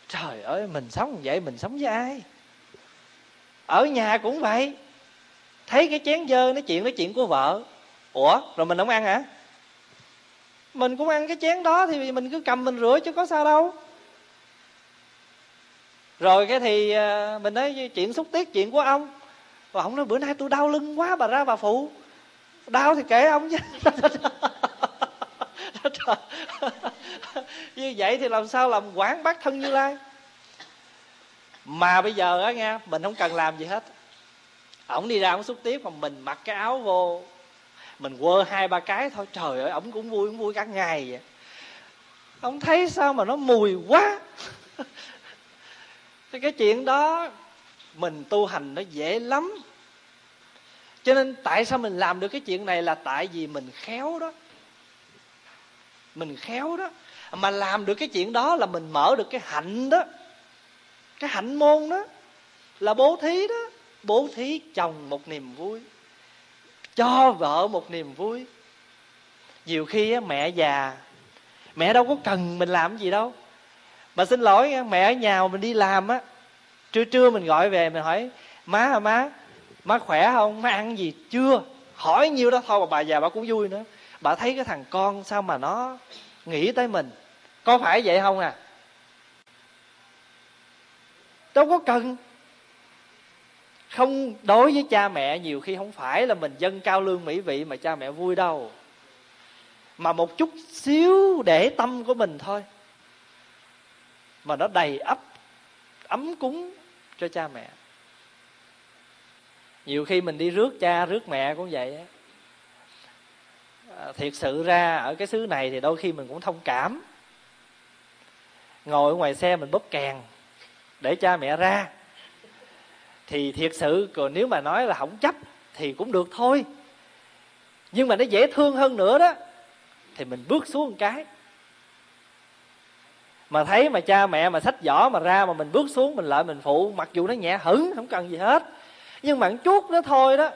Trời ơi, mình sống vậy, mình sống với ai? Ở nhà cũng vậy. Thấy cái chén dơ, nói chuyện nói chuyện của vợ. Ủa, rồi mình không ăn hả? Mình cũng ăn cái chén đó thì mình cứ cầm mình rửa chứ có sao đâu. Rồi cái thì à, mình nói chuyện xúc tiết chuyện của ông. Và ông nói, bữa nay tôi đau lưng quá, bà ra bà phụ. Đau thì kể ông chứ. như vậy thì làm sao làm quán bác thân như lai? Mà bây giờ á nghe mình không cần làm gì hết. Ổng đi ra ổng xúc tiếp còn mình mặc cái áo vô, mình quơ hai ba cái thôi. Trời ơi, ổng cũng vui cũng vui cả ngày vậy. Ông thấy sao mà nó mùi quá. Cái chuyện đó, mình tu hành nó dễ lắm. Cho nên tại sao mình làm được cái chuyện này là tại vì mình khéo đó mình khéo đó. Mà làm được cái chuyện đó là mình mở được cái hạnh đó. Cái hạnh môn đó. Là bố thí đó. Bố thí chồng một niềm vui. Cho vợ một niềm vui. Nhiều khi á, mẹ già mẹ đâu có cần mình làm gì đâu. Mà xin lỗi mẹ ở nhà mình đi làm á trưa trưa mình gọi về mình hỏi má à má má khỏe không? Má ăn gì chưa? Hỏi nhiêu đó thôi mà bà già bà cũng vui nữa bà thấy cái thằng con sao mà nó nghĩ tới mình? Có phải vậy không à? Đâu có cần. Không, đối với cha mẹ, nhiều khi không phải là mình dân cao lương mỹ vị mà cha mẹ vui đâu. Mà một chút xíu để tâm của mình thôi. Mà nó đầy ấp, ấm cúng cho cha mẹ. Nhiều khi mình đi rước cha, rước mẹ cũng vậy á. Ờ, thiệt sự ra, ở cái xứ này thì đôi khi mình cũng thông cảm. Ngồi ở ngoài xe mình bóp kèn để cha mẹ ra. Thì thiệt sự, còn nếu mà nói là không chấp thì cũng được thôi. Nhưng mà nó dễ thương hơn nữa đó, thì mình bước xuống một cái. Mà thấy mà cha mẹ mà sách vỏ mà ra mà mình bước xuống, mình lại mình phụ, mặc dù nó nhẹ hửng, không cần gì hết. Nhưng mà chút đó thôi đó,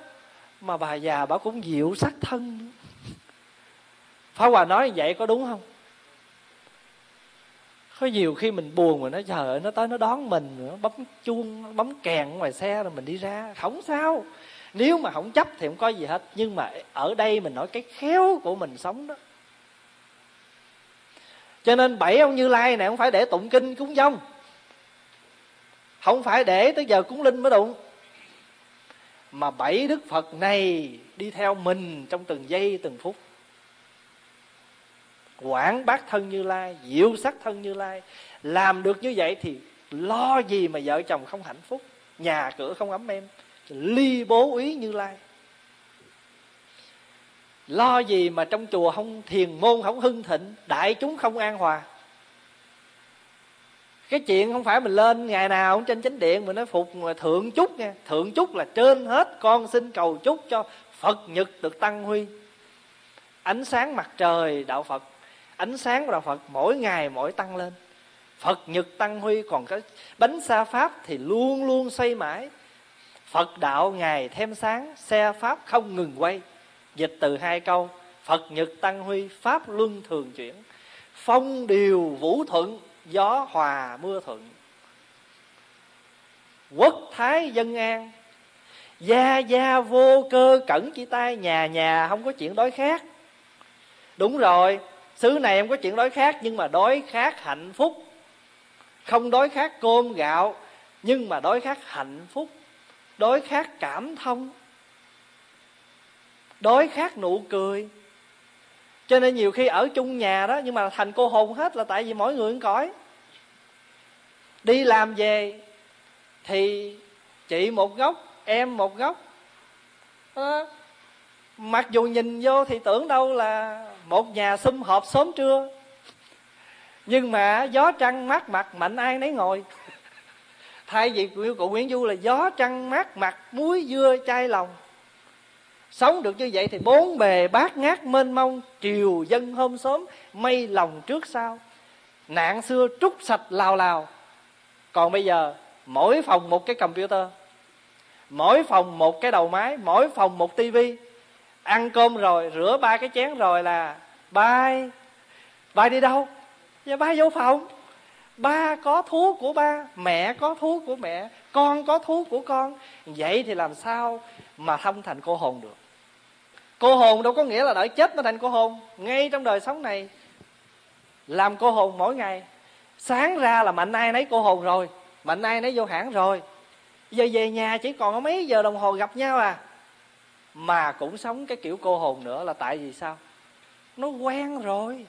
mà bà già bà cũng dịu sắc thân. Pháp Hòa nói như vậy có đúng không? Có nhiều khi mình buồn mà nó chờ, nó tới nó đón mình nó bấm chuông bấm kèn ngoài xe rồi mình đi ra. Không sao. Nếu mà không chấp thì không có gì hết. Nhưng mà ở đây mình nói cái khéo của mình sống đó. Cho nên bảy ông như lai này không phải để tụng kinh cúng dông. Không phải để tới giờ cúng linh mới đụng. Mà bảy đức phật này đi theo mình trong từng giây từng phút quảng bác thân như lai, diệu sắc thân như lai. Làm được như vậy thì lo gì mà vợ chồng không hạnh phúc? Nhà cửa không ấm em ly bố úy như lai. Lo gì mà trong chùa không thiền môn không hưng thịnh, đại chúng không an hòa? Cái chuyện không phải mình lên ngày nào cũng trên chánh điện mình nói phục mà thượng chúc nha. Thượng chúc là trên hết con xin cầu chúc cho phật nhật được tăng huy. Ánh sáng mặt trời, đạo phật ánh sáng của đạo phật mỗi ngày mỗi tăng lên. Phật nhật tăng huy, còn cái bánh xa pháp thì luôn luôn xoay mãi. Phật đạo ngày thêm sáng, xe pháp không ngừng quay. Dịch từ hai câu, phật nhật tăng huy, pháp luân thường chuyển. Phong điều vũ thuận, gió hòa mưa thuận. Quốc thái dân an. Gia gia vô cơ cẩn chỉ tay, nhà nhà không có chuyện đói khát. Đúng rồi xứ này em có chuyện đói khát nhưng mà đói khát hạnh phúc. Không đói khát cơm gạo nhưng mà đói khát hạnh phúc. Đói khát cảm thông. Đói khát nụ cười. Cho nên nhiều khi ở chung nhà đó nhưng mà thành cô hồn hết là tại vì mỗi người một cõi. Đi làm về thì chị một góc em một góc. À, mặc dù nhìn vô thì tưởng đâu là một nhà sum họp sớm trưa. Nhưng mà gió trăng mát mặt, mạnh ai nấy ngồi. Thay vì của nguyễn du là gió trăng mát mặt, muối dưa chai lòng. Sống được như vậy thì bốn bề bát ngát mênh mông, triều dân hôm sớm mây lòng trước sau. Nạn xưa trút sạch lào lào. Còn bây giờ, mỗi phòng một cái computer, mỗi phòng một cái đầu máy, mỗi phòng một tivi ăn cơm rồi, rửa ba cái chén rồi là bay bay đi đâu? Dạ ba vô phòng. Ba có thuốc của ba, mẹ có thuốc của mẹ, con có thuốc của con. Vậy thì làm sao mà không thành cô hồn được? Cô hồn đâu có nghĩa là đợi chết mới thành cô hồn. Ngay trong đời sống này, làm cô hồn mỗi ngày. Sáng ra là mạnh ai nấy cô hồn rồi, mạnh ai nấy vô hãng rồi. Giờ về nhà chỉ còn có mấy giờ đồng hồ gặp nhau à mà cũng sống cái kiểu cô hồn nữa là tại vì sao? Nó quen rồi.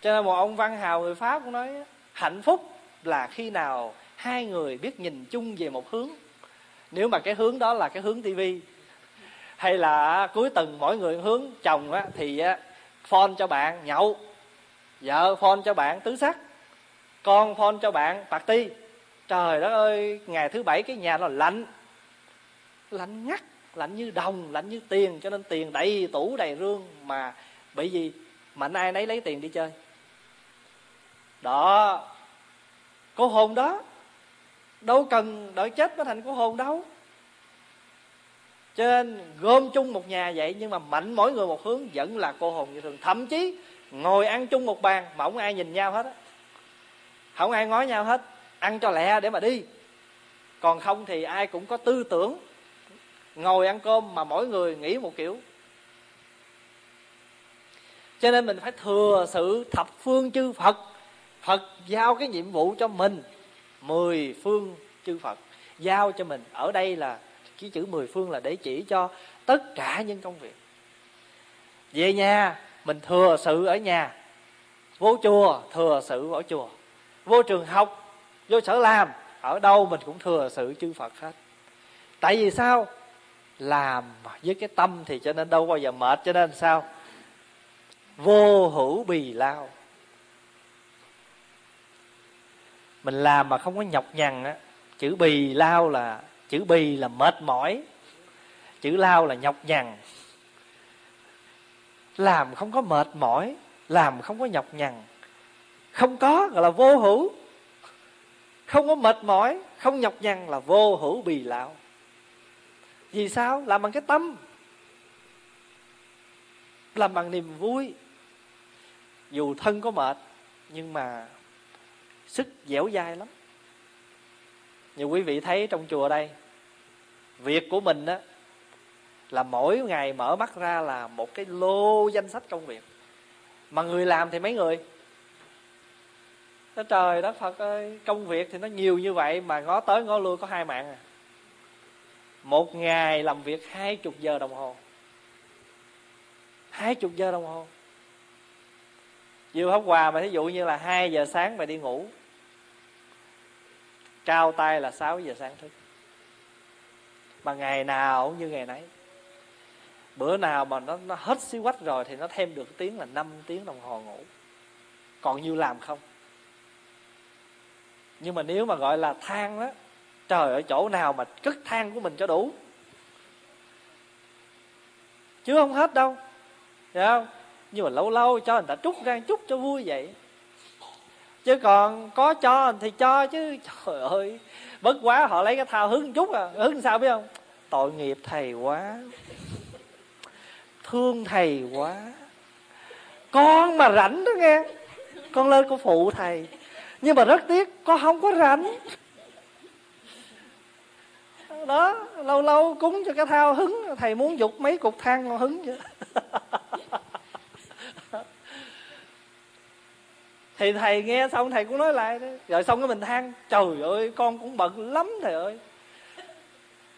Cho nên một ông văn hào người pháp cũng nói hạnh phúc là khi nào hai người biết nhìn chung về một hướng. Nếu mà cái hướng đó là cái hướng tivi hay là cuối tuần mỗi người hướng chồng á, thì phone cho bạn nhậu vợ phone cho bạn tứ sắc con phone cho bạn party. Trời đất ơi ngày thứ bảy cái nhà nó lạnh lạnh ngắt, lạnh như đồng, lạnh như tiền, cho nên tiền đầy, tủ đầy rương, mà bởi vì mạnh ai nấy lấy tiền đi chơi. Đó, cô hồn đó, đâu cần đợi chết mới thành cô hồn đâu. Cho nên gom chung một nhà vậy, nhưng mà mạnh mỗi người một hướng, vẫn là cô hồn như thường. Thậm chí, ngồi ăn chung một bàn mà không ai nhìn nhau hết á. Không ai ngó nhau hết, ăn cho lẹ để mà đi. Còn không thì ai cũng có tư tưởng ngồi ăn cơm mà mỗi người nghĩ một kiểu. Cho nên mình phải thừa sự thập phương chư phật phật giao cái nhiệm vụ cho mình, mười phương chư phật giao cho mình. Ở đây là cái chữ mười phương là để chỉ cho tất cả những công việc. Về nhà, mình thừa sự ở nhà, vô chùa, thừa sự ở chùa. Vô trường học, vô sở làm, ở đâu mình cũng thừa sự chư phật hết. Tại vì sao? Làm với cái tâm thì cho nên đâu bao giờ mệt, cho nên sao? Vô hữu bì lao. Mình làm mà không có nhọc nhằn á, chữ bì lao là, chữ bì là mệt mỏi, chữ lao là nhọc nhằn. Làm không có mệt mỏi, làm không có nhọc nhằn. Không có gọi là vô hữu. Không có mệt mỏi, không nhọc nhằn là vô hữu bì lao vì sao? Làm bằng cái tâm. Làm bằng niềm vui. Dù thân có mệt, nhưng mà sức dẻo dai lắm. Như quý vị thấy trong chùa đây, việc của mình á, là mỗi ngày mở mắt ra là một cái lô danh sách công việc. Mà người làm thì mấy người? Nó trời đất phật ơi, công việc thì nó nhiều như vậy mà ngó tới ngó lui có hai mạng à một ngày làm việc hai chục giờ đồng hồ. Hai chục giờ đồng hồ. Diêu Pháp Hòa mà thí dụ như là 2 giờ sáng mà đi ngủ Cao tay là 6 giờ sáng thức. Mà ngày nào cũng như ngày nấy. Bữa nào mà nó, nó hết xí quách rồi Thì nó thêm được tiếng là 5 tiếng đồng hồ ngủ. Còn nhiêu làm không? Nhưng mà nếu mà gọi là than đó Trời ở chỗ nào mà cất than của mình cho đủ? Chứ không hết đâu. Hiểu không? Nhưng mà lâu lâu cho người ta trút ra chút cho vui vậy. Chứ còn có cho thì cho chứ. Trời ơi, bất quá họ lấy cái thao hứng chút à. Hứng sao biết không? Tội nghiệp thầy quá. Thương thầy quá. Con mà rảnh đó nghe. Con lên con phụ thầy. Nhưng mà rất tiếc, con không có rảnh đó lâu lâu cúng cho cái thao hứng thầy muốn dục mấy cục than con hứng vậy thì thầy nghe xong thầy cũng nói lại đó. Rồi xong cái mình than trời ơi con cũng bận lắm thầy ơi.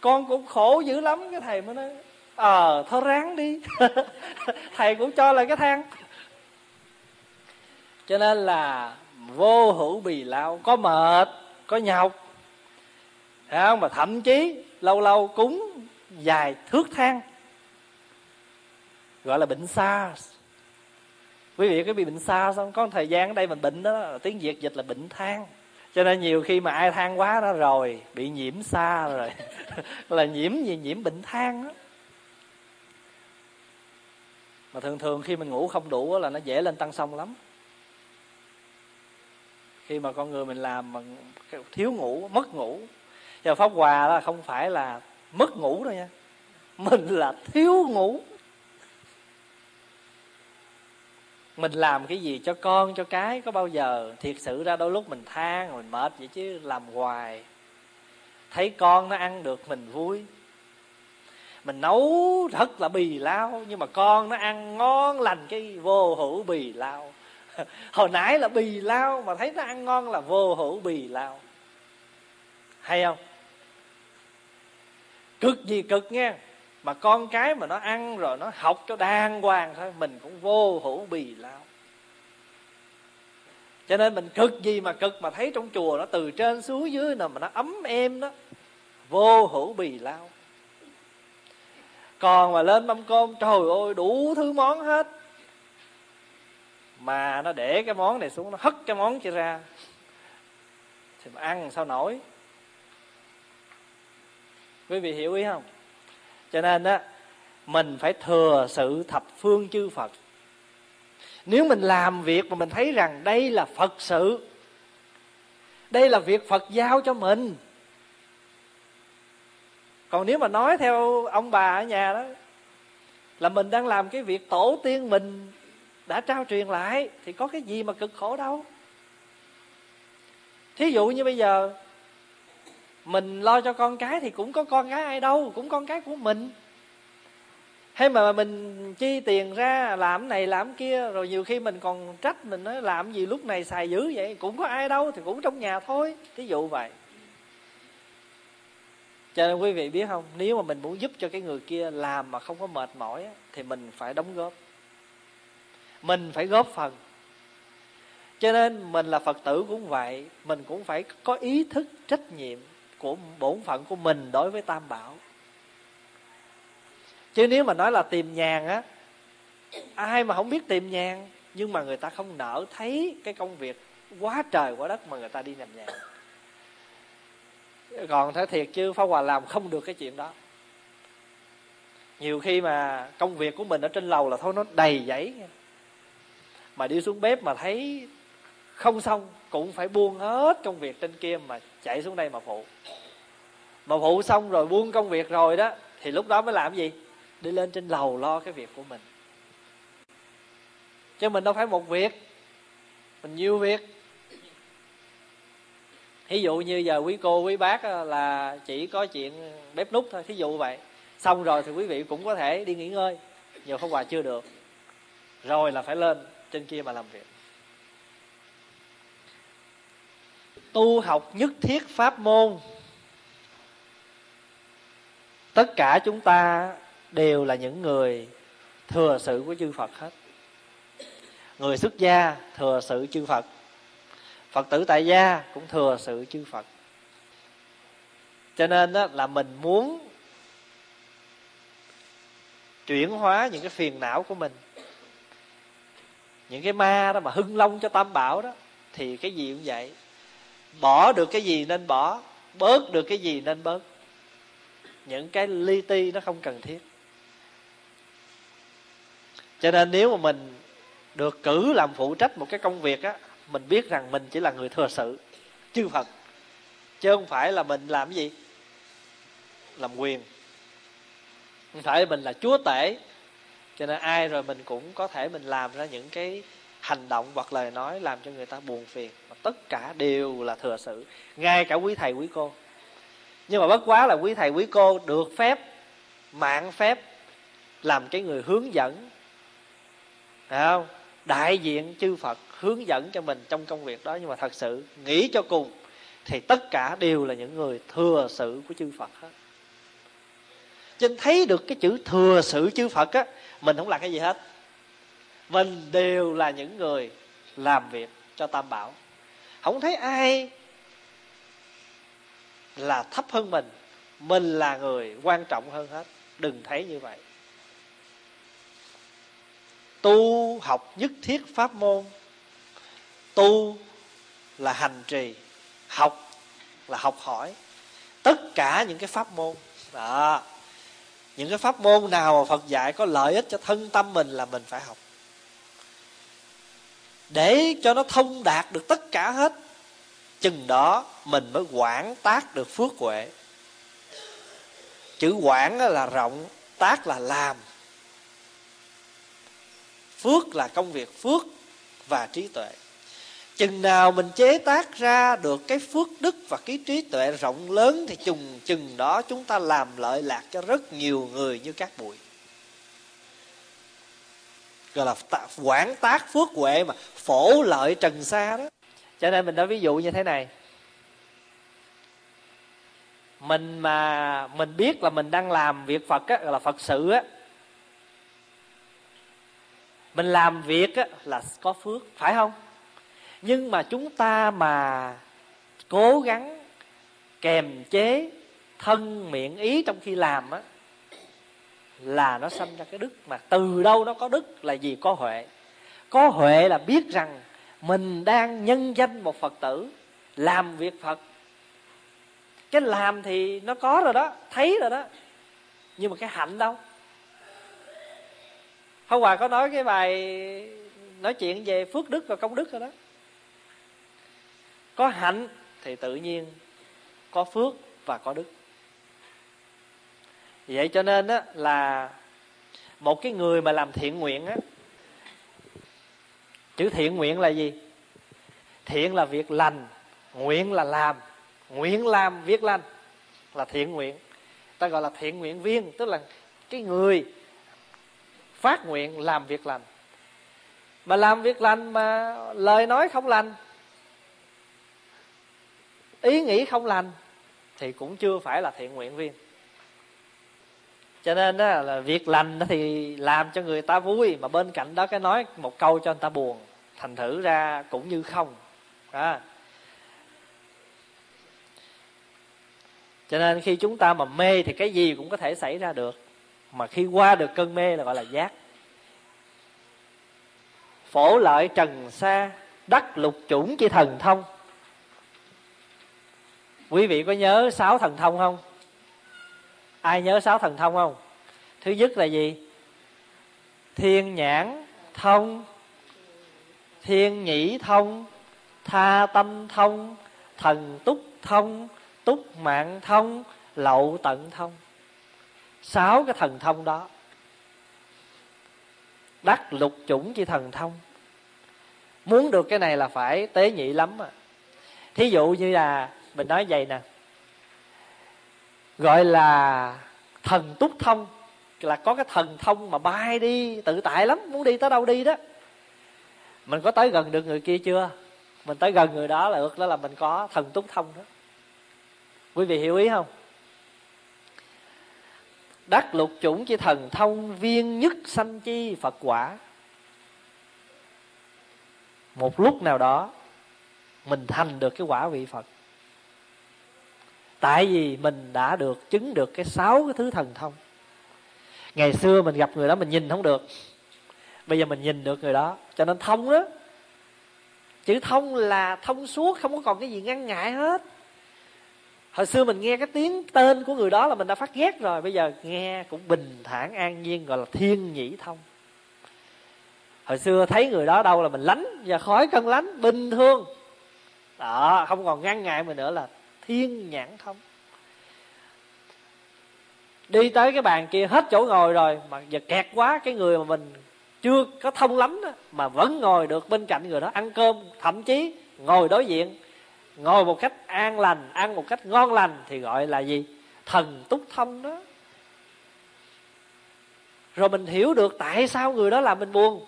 Con cũng khổ dữ lắm cái thầy mới nói. Ờ à, thôi ráng đi. Thầy cũng cho là cái than. Cho nên là vô hữu bì lao có mệt có nhọc không? mà thậm chí lâu lâu cúng dài thước than gọi là bệnh SARS quý vị có bị bệnh SARS không? Có thời gian ở đây mình bệnh đó, tiếng việt dịch là bệnh than cho nên nhiều khi mà ai than quá đó rồi, bị nhiễm xa rồi. Là nhiễm gì? Nhiễm bệnh than đó mà thường thường khi mình ngủ không đủ là nó dễ lên tăng sông lắm. Khi mà con người mình làm mà thiếu ngủ, mất ngủ cho pháp hòa là không phải là mất ngủ đâu nha. Mình là thiếu ngủ. Mình làm cái gì cho con, cho cái, có bao giờ thiệt sự ra đôi lúc mình than mình mệt vậy chứ làm hoài. Thấy con nó ăn được mình vui. Mình nấu rất là bì lao, nhưng mà con nó ăn ngon lành cái vô hữu bì lao. Hồi nãy là bì lao, mà thấy nó ăn ngon là vô hữu bì lao. Hay không? Cực gì cực nghe mà con cái mà nó ăn rồi nó học cho đàng hoàng thôi, mình cũng vô hữu bì lao. Cho nên mình cực gì mà cực mà thấy trong chùa nó từ trên xuống dưới nào mà nó ấm êm đó, vô hữu bì lao. Còn mà lên mâm cơm, trời ơi, đủ thứ món hết. Mà nó để cái món này xuống, nó hất cái món kia ra. Thì mà ăn sao nổi? Quý vị hiểu ý không? Cho nên á, mình phải thừa sự thập phương chư phật. Nếu mình làm việc mà mình thấy rằng đây là phật sự, đây là việc phật giao cho mình. Còn nếu mà nói theo ông bà ở nhà đó, là mình đang làm cái việc tổ tiên mình đã trao truyền lại, thì có cái gì mà cực khổ đâu? Thí dụ như bây giờ mình lo cho con cái thì cũng có con cái ai đâu, cũng con cái của mình. Hay mà mình chi tiền ra, làm này, làm kia, rồi nhiều khi mình còn trách, mình nói làm gì lúc này xài dữ vậy, cũng có ai đâu thì cũng trong nhà thôi, thí dụ vậy. Cho nên quý vị biết không, nếu mà mình muốn giúp cho cái người kia làm mà không có mệt mỏi thì mình phải đóng góp. Mình phải góp phần. Cho nên mình là phật tử cũng vậy, mình cũng phải có ý thức, trách nhiệm của bổn phận của mình đối với tam bảo. Chứ nếu mà nói là tìm nhàn á, ai mà không biết tìm nhàn, nhưng mà người ta không nỡ thấy cái công việc quá trời, quá đất mà người ta đi làm nhàn. Còn thế thiệt chứ phá hòa làm không được cái chuyện đó. Nhiều khi mà công việc của mình ở trên lầu là thôi, nó đầy giấy. Mà đi xuống bếp mà thấy không xong cũng phải buông hết công việc trên kia mà chạy xuống đây mà phụ. Mà phụ xong rồi buông công việc rồi đó, thì lúc đó mới làm gì? Đi lên trên lầu lo cái việc của mình. Chứ mình đâu phải một việc, mình nhiều việc. Thí dụ như giờ quý cô, quý bác ờ, là chỉ có chuyện bếp nút thôi, thí dụ vậy. Xong rồi thì quý vị cũng có thể đi nghỉ ngơi nhiều không quà chưa được. Rồi là phải lên trên kia mà làm việc. Tu học nhất thiết pháp môn. Tất cả chúng ta đều là những người thừa sự của chư Phật hết. Người xuất gia thừa sự chư Phật. Phật tử tại gia cũng thừa sự chư Phật. Cho nên đó là mình muốn chuyển hóa những cái phiền não của mình. Những cái ma đó mà hưng long cho tam bảo đó, thì cái gì cũng vậy bỏ được cái gì nên bỏ, bớt được cái gì nên bớt. Những cái li ti nó không cần thiết. Cho nên nếu mà mình được cử làm phụ trách một cái công việc á, mình biết rằng mình chỉ là người thừa sự, chư phật. Chứ không phải là mình làm cái gì? Làm quyền. Không phải mình là chúa tể. Cho nên ai rồi mình cũng có thể mình làm ra những cái hành động hoặc lời nói làm cho người ta buồn phiền. Mà tất cả đều là thừa sự, ngay cả quý thầy, quý cô. Nhưng mà bất quá là quý thầy, quý cô được phép, mạng phép, làm cái người hướng dẫn. Phải không? Đại diện chư phật hướng dẫn cho mình trong công việc đó. Nhưng mà thật sự nghĩ cho cùng, thì tất cả đều là những người thừa sự của chư phật hết. Cho nên thấy được cái chữ thừa sự chư phật á, mình không làm cái gì hết mình đều là những người làm việc cho tam bảo. Không thấy ai là thấp hơn mình. Mình là người quan trọng hơn hết. Đừng thấy như vậy. Tu học nhất thiết pháp môn. Tu là hành trì. Học là học hỏi. Tất cả những cái pháp môn. Đó. Những cái pháp môn nào mà phật dạy có lợi ích cho thân tâm mình là mình phải học để cho nó thông đạt được tất cả hết, chừng đó mình mới quản tác được phước huệ. Chữ quản là rộng, tác là làm. Phước là công việc phước và trí tuệ. Chừng nào mình chế tác ra được cái phước đức và cái trí tuệ rộng lớn thì chừng chừng đó chúng ta làm lợi lạc cho rất nhiều người như các bụi gọi là quản tác phước huệ mà phổ lợi trần xa đó. Cho nên mình nói ví dụ như thế này. Mình mà mình biết là mình đang làm việc phật á là phật sự á. Mình làm việc á là có phước, phải không? Nhưng mà chúng ta mà cố gắng kềm chế thân miệng ý trong khi làm á là nó sanh ra cái đức. Mà từ đâu nó có đức là gì có huệ. Có huệ là biết rằng mình đang nhân danh một phật tử, làm việc phật. Cái làm thì nó có rồi đó, thấy rồi đó. Nhưng mà cái hạnh đâu? Hôm qua có nói cái bài, nói chuyện về phước đức và công đức rồi đó. Có hạnh thì tự nhiên, có phước và có đức vậy cho nên á, là một cái người mà làm thiện nguyện á, chữ thiện nguyện là gì? Thiện là việc lành, nguyện là làm, nguyện làm viết lành là thiện nguyện. Ta gọi là thiện nguyện viên, tức là cái người phát nguyện làm việc lành. Mà làm việc lành mà lời nói không lành, ý nghĩ không lành thì cũng chưa phải là thiện nguyện viên cho nên đó là việc lành đó thì làm cho người ta vui, mà bên cạnh đó cái nói một câu cho người ta buồn, thành thử ra cũng như không. À. cho nên khi chúng ta mà mê thì cái gì cũng có thể xảy ra được. Mà khi qua được cơn mê là gọi là giác. Phổ lợi trần xa, đắc lục chủng chi thần thông. Quý vị có nhớ sáu thần thông không? Ai nhớ sáu thần thông không? Thứ nhất là gì? Thiên nhãn, thông. Thiên nhĩ, thông. Tha tâm, thông. Thần túc, thông. Túc mạng, thông. Lậu tận, thông. Sáu cái thần thông đó. Đắc lục chủng chi thần thông. Muốn được cái này là phải tế nhị lắm à. Thí dụ như là, mình nói vậy nè gọi là thần túc thông, là có cái thần thông mà bay đi, tự tại lắm, muốn đi tới đâu đi đó. Mình có tới gần được người kia chưa? Mình tới gần người đó là ước đó là mình có thần túc thông đó. Quý vị hiểu ý không? Đắc lục chủng chi thần thông, viên nhất sanh chi phật quả. Một lúc nào đó, mình thành được cái quả vị phật tại vì mình đã được chứng được cái sáu cái thứ thần thông. Ngày xưa mình gặp người đó mình nhìn không được. Bây giờ mình nhìn được người đó, cho nên thông đó chữ thông là thông suốt, không có còn cái gì ngăn ngại hết. Hồi xưa mình nghe cái tiếng tên của người đó là mình đã phát ghét rồi, bây giờ nghe cũng bình thản an nhiên gọi là thiên nhĩ thông. Hồi xưa thấy người đó đâu là mình lánh và khói cân lánh, bình thường. Đó, không còn ngăn ngại mình nữa là thiên nhãn thông đi tới cái bàn kia hết chỗ ngồi rồi mà giờ kẹt quá cái người mà mình chưa có thông lắm đó, mà vẫn ngồi được bên cạnh người đó ăn cơm thậm chí ngồi đối diện ngồi một cách an lành ăn một cách ngon lành thì gọi là gì? Thần túc thông đó. Rồi mình hiểu được tại sao người đó làm mình buồn.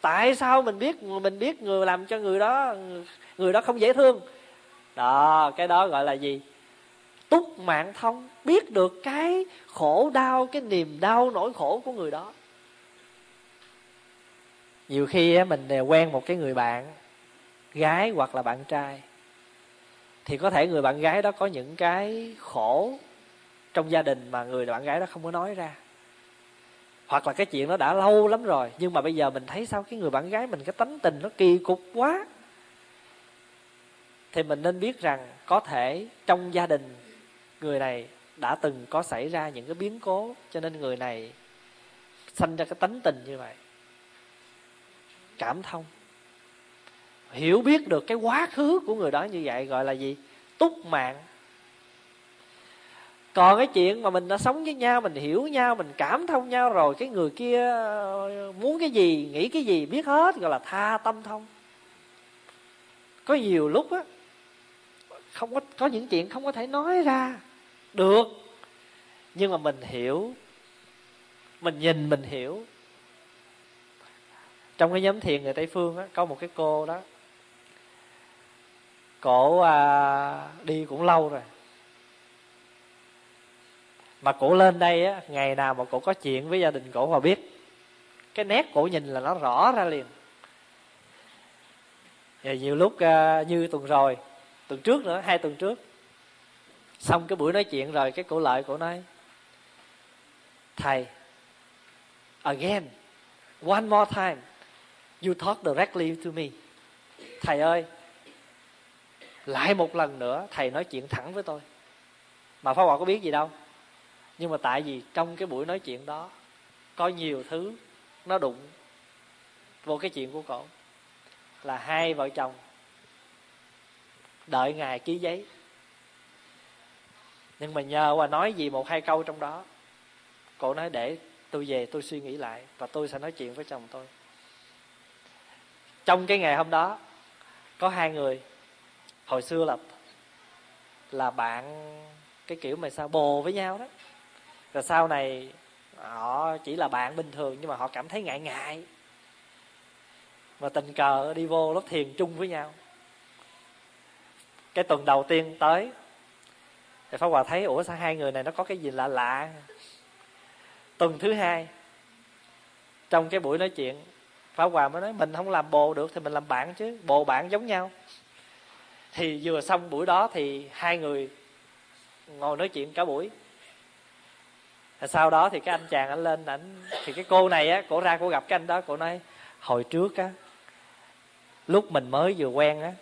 Tại sao mình biết mình biết người làm cho người đó người đó không dễ thương đó, cái đó gọi là gì? Túc mạng thông, biết được cái khổ đau, cái niềm đau, nỗi khổ của người đó. Nhiều khi mình quen một cái người bạn gái hoặc là bạn trai, thì có thể người bạn gái đó có những cái khổ trong gia đình mà người bạn gái đó không có nói ra. Hoặc là cái chuyện nó đã lâu lắm rồi, nhưng mà bây giờ mình thấy sao? Cái người bạn gái mình cái tánh tình nó kỳ cục quá thì mình nên biết rằng có thể trong gia đình người này đã từng có xảy ra những cái biến cố, cho nên người này sanh ra cái tánh tình như vậy. Cảm thông. Hiểu biết được cái quá khứ của người đó như vậy gọi là gì? Túc mạng. Còn cái chuyện mà mình đã sống với nhau, mình hiểu nhau, mình cảm thông nhau rồi, cái người kia ờ, muốn cái gì, nghĩ cái gì, biết hết gọi là tha tâm thông. Có nhiều lúc á không có có những chuyện không có thể nói ra được. Nhưng mà mình hiểu. Mình nhìn mình hiểu. Trong cái nhóm thiền người tây phương á có một cái cô đó. Cổ à, đi cũng lâu rồi. Mà cổ lên đây á ngày nào mà cổ có chuyện với gia đình cổ mà biết. Cái nét cổ nhìn là nó rõ ra liền. Và nhiều lúc à, như tuần rồi tuần trước nữa, hai tuần trước. Xong cái buổi nói chuyện rồi, cái cổ lợi cổ nói, thầy, again, one more time, you talk directly to me. Thầy ơi, lại một lần nữa, thầy nói chuyện thẳng với tôi. Mà pháp hòa có biết gì đâu. Nhưng mà tại vì trong cái buổi nói chuyện đó, có nhiều thứ nó đụng vô cái chuyện của cổ. Là hai vợ chồng đợi ngài ký giấy. Nhưng mà nhờ qua nói gì một hai câu trong đó, cổ nói để tôi về, tôi suy nghĩ lại và tôi sẽ nói chuyện với chồng tôi. Trong cái ngày hôm đó, có hai người, hồi xưa là là bạn cái kiểu mà sao, bồ với nhau đó. Rồi sau này, họ chỉ là bạn bình thường nhưng mà họ cảm thấy ngại ngại. Và tình cờ đi vô lớp thiền chung với nhau cái tuần đầu tiên tới, thì pháp hòa thấy, ủa, sao hai người này nó có cái gì lạ lạ? Tuần thứ hai, trong cái buổi nói chuyện, pháp hòa mới nói, mình không làm bồ được thì mình làm bạn chứ, bồ bạn giống nhau. Thì vừa xong buổi đó thì hai người ngồi nói chuyện cả buổi. Sau đó thì cái anh chàng anh lên, ảnh, thì cái cô này á, cổ ra cổ gặp cái anh đó, cổ nói, hồi trước á, lúc mình mới vừa quen á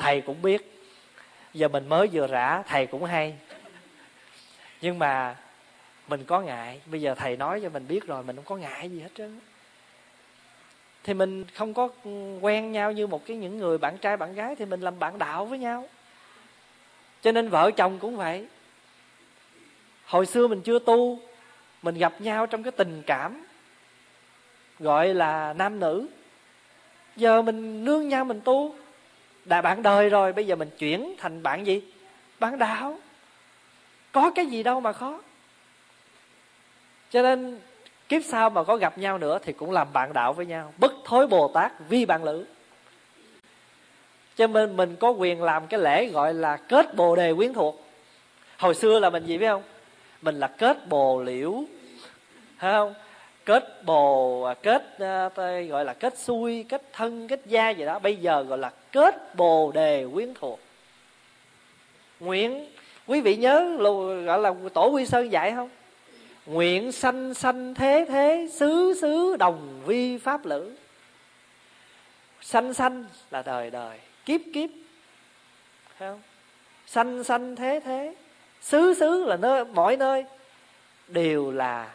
thầy cũng biết. Giờ mình mới vừa rã, thầy cũng hay. Nhưng mà mình có ngại. Bây giờ thầy nói cho mình biết rồi, mình không có ngại gì hết trơn thì mình không có quen nhau như một cái những người bạn trai, bạn gái, thì mình làm bạn đạo với nhau. Cho nên vợ chồng cũng vậy. Hồi xưa mình chưa tu, mình gặp nhau trong cái tình cảm, gọi là nam nữ. Giờ mình nương nhau mình tu đã bạn đời rồi, bây giờ mình chuyển thành bạn gì? Bạn đạo. Có cái gì đâu mà khó. Cho nên, kiếp sau mà có gặp nhau nữa thì cũng làm bạn đạo với nhau. Bất thối bồ tát vi bạn lữ. Cho nên mình có quyền làm cái lễ gọi là kết bồ đề quyến thuộc. Hồi xưa là mình gì biết không? Mình là kết bồ liễu. Phải không? Kết bồ à, kết à, gọi là kết xuôi kết thân, kết gia gì đó, bây giờ gọi là kết bồ đề quyến thuộc. Nguyện, quý vị nhớ gọi là tổ quy sơn dạy không? Nguyện sanh sanh thế thế, xứ xứ đồng vi pháp lữ. Sanh sanh là đời đời, kiếp kiếp. Thấy không? Sanh sanh thế thế, xứ xứ là nơi mọi nơi đều là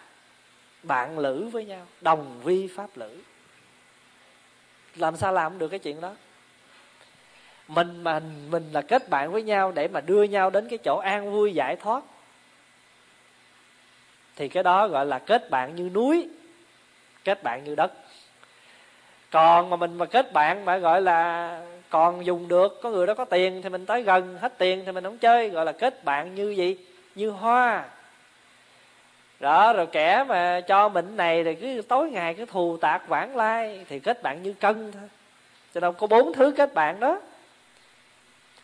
bạn lữ với nhau, đồng vi pháp lữ. Làm sao làm được cái chuyện đó? Mình mà mình là kết bạn với nhau để mà đưa nhau đến cái chỗ an vui giải thoát, thì cái đó gọi là kết bạn như núi, kết bạn như đất. Còn mà mình mà kết bạn mà gọi là còn dùng được, có người đó có tiền thì mình tới gần, hết tiền thì mình không chơi, gọi là kết bạn như gì? Như hoa đó rồi kẻ mà cho mình này thì cứ tối ngày cứ thù tạc vãng lai thì kết bạn như cân thôi. Cho nên có bốn thứ kết bạn đó.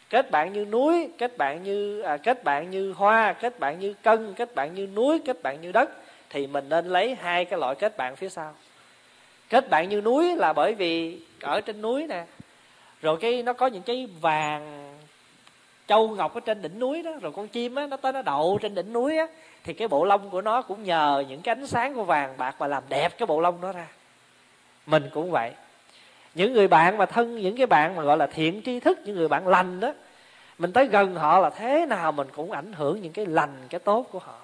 Kết bạn như núi kết bạn như à, kết bạn như hoa kết bạn như cân kết bạn như núi kết bạn như đất thì mình nên lấy hai cái loại kết bạn phía sau. Kết bạn như núi là bởi vì ở trên núi nè rồi cái nó có những cái vàng châu ngọc ở trên đỉnh núi đó, rồi con chim á, nó tới nó đậu trên đỉnh núi á, thì cái bộ lông của nó cũng nhờ những cái ánh sáng của vàng bạc mà làm đẹp cái bộ lông đó ra. Mình cũng vậy. Những người bạn mà thân, những cái bạn mà gọi là thiện tri thức, những người bạn lành đó, mình tới gần họ là thế nào mình cũng ảnh hưởng những cái lành, cái tốt của họ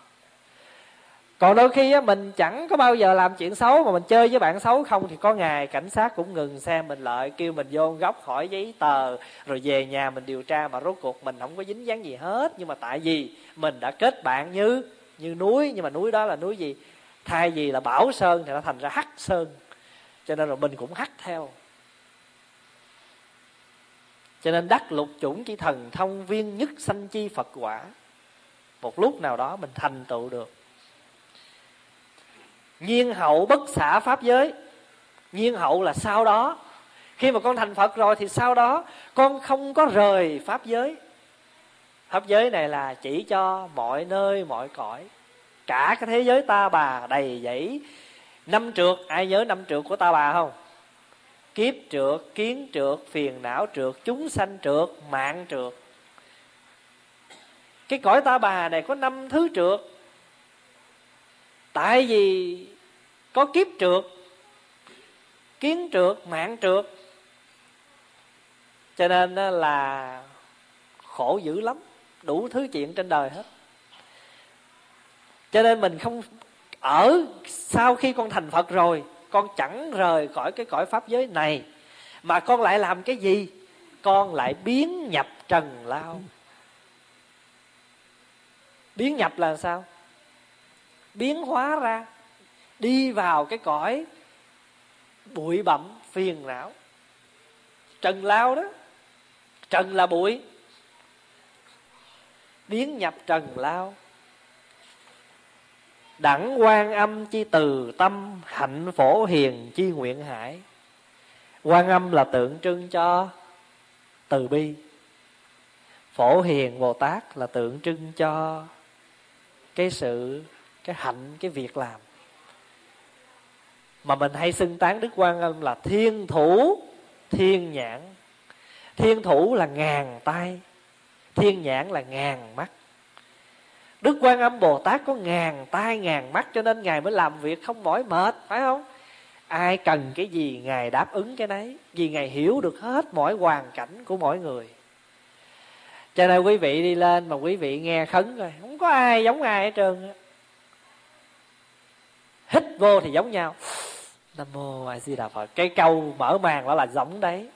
còn đôi khi á, mình chẳng có bao giờ làm chuyện xấu mà mình chơi với bạn xấu không thì có ngày cảnh sát cũng ngừng xe mình lại kêu mình vô góc hỏi giấy tờ rồi về nhà mình điều tra mà rốt cuộc mình không có dính dáng gì hết. Nhưng mà tại vì mình đã kết bạn như như núi nhưng mà núi đó là núi gì? Thay vì là bảo sơn thì nó thành ra hắc sơn. Cho nên là mình cũng hắc theo. Cho nên đắc lục chủng chi thần thông viên nhất sanh chi phật quả. Một lúc nào đó mình thành tựu được nhiên hậu bất xả pháp giới. Nhiên hậu là sau đó. Khi mà con thành phật rồi thì sau đó con không có rời pháp giới. Pháp giới này là chỉ cho mọi nơi, mọi cõi. Cả cái thế giới ta bà đầy dẫy. Năm trượt, ai nhớ năm trượt của ta bà không? Kiếp trượt, kiến trượt, phiền não trượt, chúng sanh trượt, mạng trượt. Cái cõi ta bà này có năm thứ trượt tại vì có kiếp trượt, kiến trượt, mạng trượt. Cho nên là khổ dữ lắm, đủ thứ chuyện trên đời hết. Cho nên mình không, ở sau khi con thành phật rồi, con chẳng rời khỏi cái cõi pháp giới này, mà con lại làm cái gì? Con lại biến nhập trần lao. Biến nhập là sao? Biến hóa ra, đi vào cái cõi bụi bặm phiền não. Trần lao đó, trần là bụi, biến nhập trần lao. Đẳng quan âm chi từ tâm, hạnh phổ hiền chi nguyện hải. Quan âm là tượng trưng cho từ bi. Phổ hiền bồ tát là tượng trưng cho cái sự cái hạnh, cái việc làm. Mà mình hay xưng tán đức quan âm là thiên thủ, thiên nhãn. Thiên thủ là ngàn tay, thiên nhãn là ngàn mắt. Đức quan âm bồ tát có ngàn tay, ngàn mắt cho nên ngài mới làm việc không mỏi mệt, phải không? Ai cần cái gì, ngài đáp ứng cái đấy, vì ngài hiểu được hết mọi hoàn cảnh của mỗi người. Cho nên quý vị đi lên mà quý vị nghe khấn rồi không có ai giống ai hết trơn hít vô thì giống nhau. Nam mô a di đà phật. Cái câu mở màn đó là giống đấy.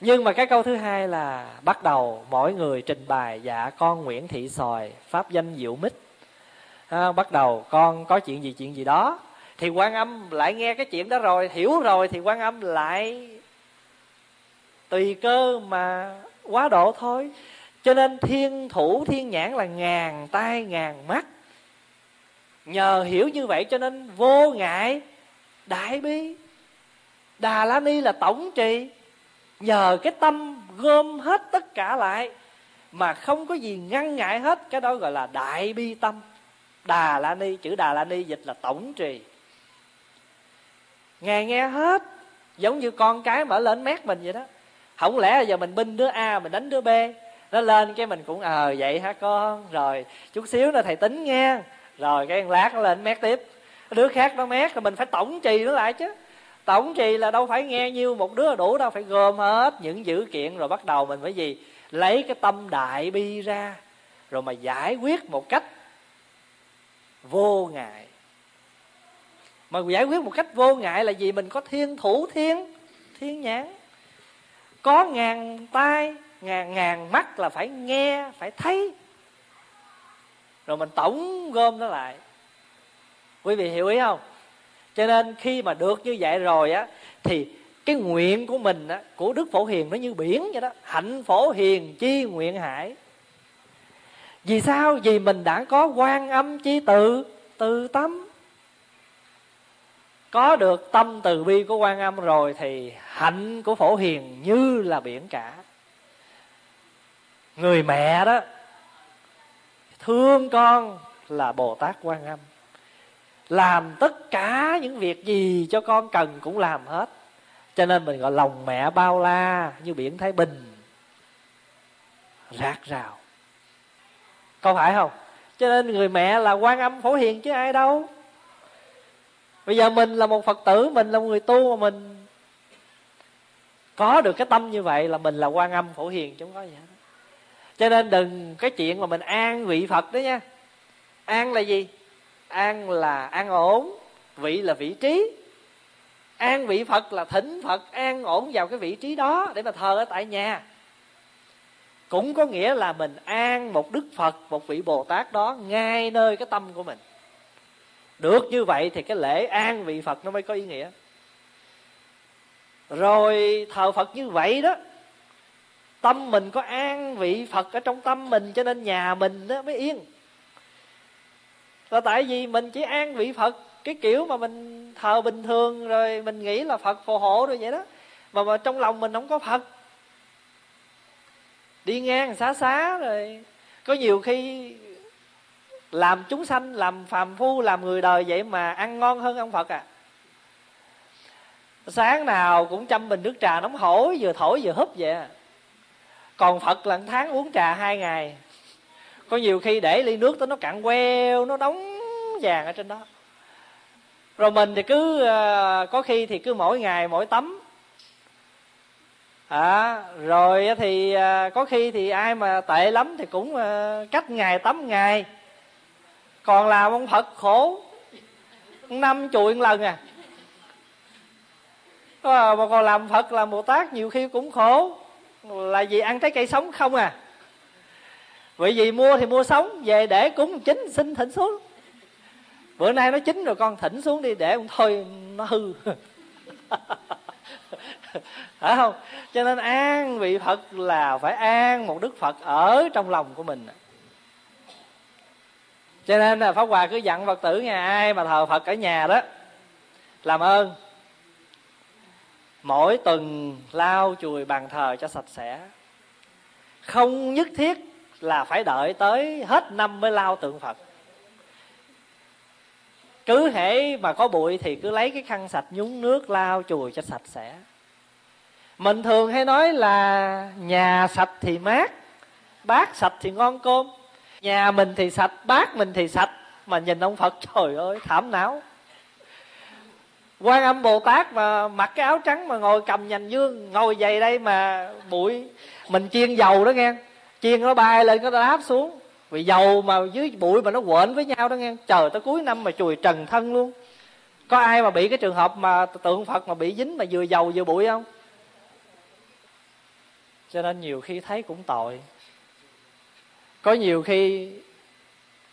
Nhưng mà cái câu thứ hai là bắt đầu mỗi người trình bày dạ con nguyễn thị sòi pháp danh diệu mít. À, bắt đầu con có chuyện gì chuyện gì đó? Thì quan âm lại nghe cái chuyện đó rồi hiểu rồi thì quan âm lại tùy cơ mà quá độ thôi. Cho nên thiên thủ thiên nhãn là ngàn tay ngàn mắt nhờ hiểu như vậy cho nên vô ngại đại bi. Đà la ni là tổng trì. Nhờ cái tâm gom hết tất cả lại mà không có gì ngăn ngại hết cái đó gọi là đại bi tâm. Đà la ni chữ đà la ni dịch là tổng trì. Ngài nghe hết giống như con cái mở lên mét mình vậy đó. Không lẽ giờ mình binh đứa a mình đánh đứa b? Nó lên cái mình cũng ờ à, vậy hả con? Rồi chút xíu nữa thầy tính nghe rồi, cái lát nó lên, mét tiếp. Đứa khác nó mét, rồi mình phải tổng trì nó lại chứ. Tổng trì là đâu phải nghe nhiêu, một đứa là đủ, đâu phải gom hết những dữ kiện, rồi bắt đầu mình phải gì? Lấy cái tâm đại bi ra, rồi mà giải quyết một cách vô ngại. Mà giải quyết một cách vô ngại là gì? Mình có thiên thủ, thiên thiên nhãn. Có ngàn tai, ngàn ngàn mắt là phải nghe, phải thấy rồi mình tổng gom nó lại. Quý vị hiểu ý không? Cho nên khi mà được như vậy rồi á, thì cái nguyện của mình á, của đức phổ hiền nó như biển vậy đó. Hạnh phổ hiền chi nguyện hải. Vì sao? Vì mình đã có quan âm chi tự từ tâm. Có được tâm từ bi của quan âm rồi thì hạnh của phổ hiền như là biển cả. Người mẹ đó thương con là bồ tát quan âm. Làm tất cả những việc gì cho con cần cũng làm hết. Cho nên mình gọi lòng mẹ bao la như biển thái bình. Rạc rào. Có phải không? Cho nên người mẹ là quan âm phổ hiền chứ ai đâu. Bây giờ mình là một phật tử, mình là một người tu mà mình có được cái tâm như vậy là mình là quan âm phổ hiền chứ không có gì hết cho nên đừng cái chuyện mà mình an vị phật đó nha. An là gì? An là an ổn, vị là vị trí. An vị phật là thỉnh phật, an ổn vào cái vị trí đó để mà thờ ở tại nhà. Cũng có nghĩa là mình an một đức phật, một vị bồ tát đó ngay nơi cái tâm của mình. Được như vậy thì cái lễ an vị phật nó mới có ý nghĩa. Rồi thờ phật như vậy đó tâm mình có an vị phật ở trong tâm mình cho nên nhà mình đó mới yên. Là tại vì mình chỉ an vị phật cái kiểu mà mình thờ bình thường rồi mình nghĩ là phật phù hộ rồi vậy đó. Mà, mà trong lòng mình không có phật. Đi ngang xá xá rồi có nhiều khi làm chúng sanh làm phàm phu làm người đời vậy mà ăn ngon hơn ông phật à. Sáng nào cũng chăm bình nước trà nóng hổi vừa thổi vừa húp vậy à còn phật là tháng uống trà hai ngày. Có nhiều khi để ly nước tới nó cạn queo nó đóng vàng ở trên đó. Rồi mình thì cứ ờ, có khi thì cứ mỗi ngày mỗi tấm à, rồi thì ờ, có khi thì ai mà tệ lắm thì cũng ờ, cách ngày tắm ngày. Còn làm ông phật khổ năm chuỗi lần à. Mà còn làm phật làm bồ tát nhiều khi cũng khổ là vì ăn trái cây sống không à? Vậy vì mua thì mua sống, về để cúng chín xin thỉnh xuống. Bữa nay nó chín rồi, con thỉnh xuống đi, để cũng thôi, nó hư. Phải không? Cho nên an vị phật là phải an một đức phật ở trong lòng của mình. Cho nên là pháp hòa cứ dặn phật tử nhà ai mà thờ phật ở nhà đó, làm ơn mỗi tuần lau chùi bàn thờ cho sạch sẽ. Không nhất thiết là phải đợi tới hết năm mới lau tượng phật. Cứ hễ mà có bụi thì cứ lấy cái khăn sạch nhúng nước lau chùi cho sạch sẽ. Mình thường hay nói là nhà sạch thì mát, bát sạch thì ngon cơm. Nhà mình thì sạch, bát mình thì sạch, mà nhìn ông phật, trời ơi, thảm não quan âm bồ tát mà mặc cái áo trắng mà ngồi cầm nhành dương ngồi dày đây mà bụi, mình chiên dầu đó nghe. Chiên nó bay lên, nó đáp xuống. Vì dầu mà dưới bụi mà nó quện với nhau đó nghe. Chờ tới cuối năm mà chùi trần thân luôn. Có ai mà bị cái trường hợp mà tượng phật mà bị dính mà vừa dầu vừa bụi không? Cho nên nhiều khi thấy cũng tội. Có nhiều khi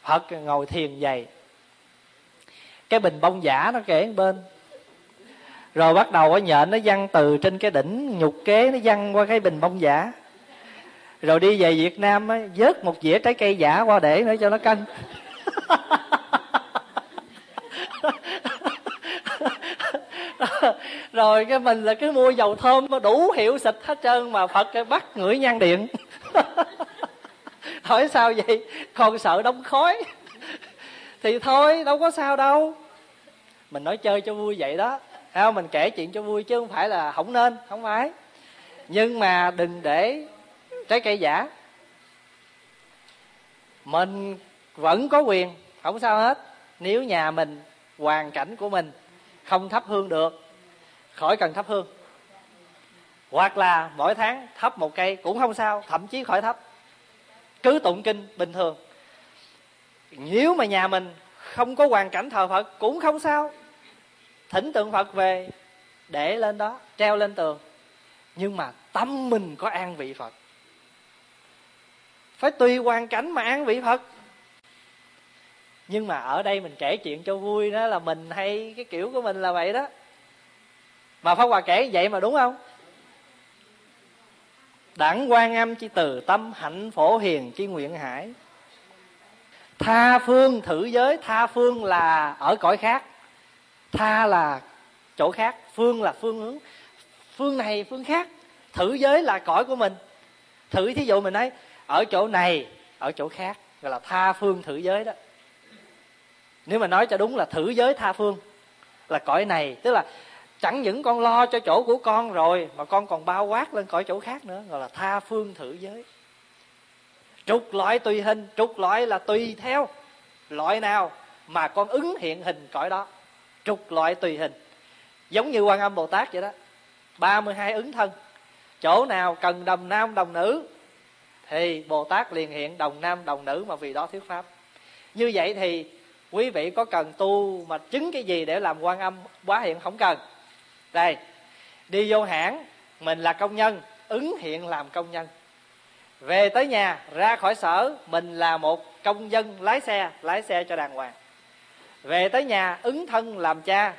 phật ngồi thiền dày cái bình bông giả nó kể bên rồi bắt đầu cái nhện, nó văng từ trên cái đỉnh, nhục kế nó văng qua cái bình bông giả. Rồi đi về việt nam á, vớt một dĩa trái cây giả qua để nữa cho nó canh. Rồi cái mình là cứ mua dầu thơm mà đủ hiệu xịt hết trơn mà phật cái bắt ngửi nhang điện hỏi sao vậy? Con sợ đóng khói. Thì thôi, đâu có sao đâu. Mình nói chơi cho vui vậy đó không? Mình kể chuyện cho vui chứ không phải là không nên, không phải. Nhưng mà đừng để trái cây giả. Mình vẫn có quyền, không sao hết, nếu nhà mình hoàn cảnh của mình không thắp hương được, khỏi cần thắp hương. Hoặc là mỗi tháng thắp một cây cũng không sao, thậm chí khỏi thắp. Cứ tụng kinh bình thường. Nếu mà nhà mình không có hoàn cảnh thờ phật cũng không sao thỉnh tượng phật về, để lên đó, treo lên tường. Nhưng mà tâm mình có an vị phật. Phải tùy hoàn cảnh mà an vị phật. Nhưng mà ở đây mình kể chuyện cho vui đó, là mình hay cái kiểu của mình là vậy đó. Mà pháp hòa kể vậy mà đúng không? Đẳng quan âm chi từ tâm hạnh phổ hiền chi nguyện hải. Tha phương thử giới, tha phương là ở cõi khác tha là chỗ khác, phương là phương hướng. Phương này, phương khác. Thử giới là cõi của mình. Thử thí dụ mình ấy ở chỗ này, ở chỗ khác. Gọi là tha phương thử giới đó. Nếu mà nói cho đúng là thử giới tha phương, là cõi này, tức là chẳng những con lo cho chỗ của con rồi, mà con còn bao quát lên cõi chỗ khác nữa, gọi là tha phương thử giới. Trục loại tùy hình, trục loại là tùy theo loại nào mà con ứng hiện hình cõi đó trục loại tùy hình. Giống như quan âm bồ tát vậy đó. 32 ứng thân. Chỗ nào cần đồng nam, đồng nữ, thì bồ tát liền hiện đồng nam, đồng nữ mà vì đó thuyết pháp. Như vậy thì quý vị có cần tu mà chứng cái gì để làm quan âm quá hiện không cần? Đây, đi vô hãng, mình là công nhân, ứng hiện làm công nhân. Về tới nhà, ra khỏi sở, mình là một công dân lái xe lái xe cho đàng hoàng về tới nhà, ứng thân làm cha.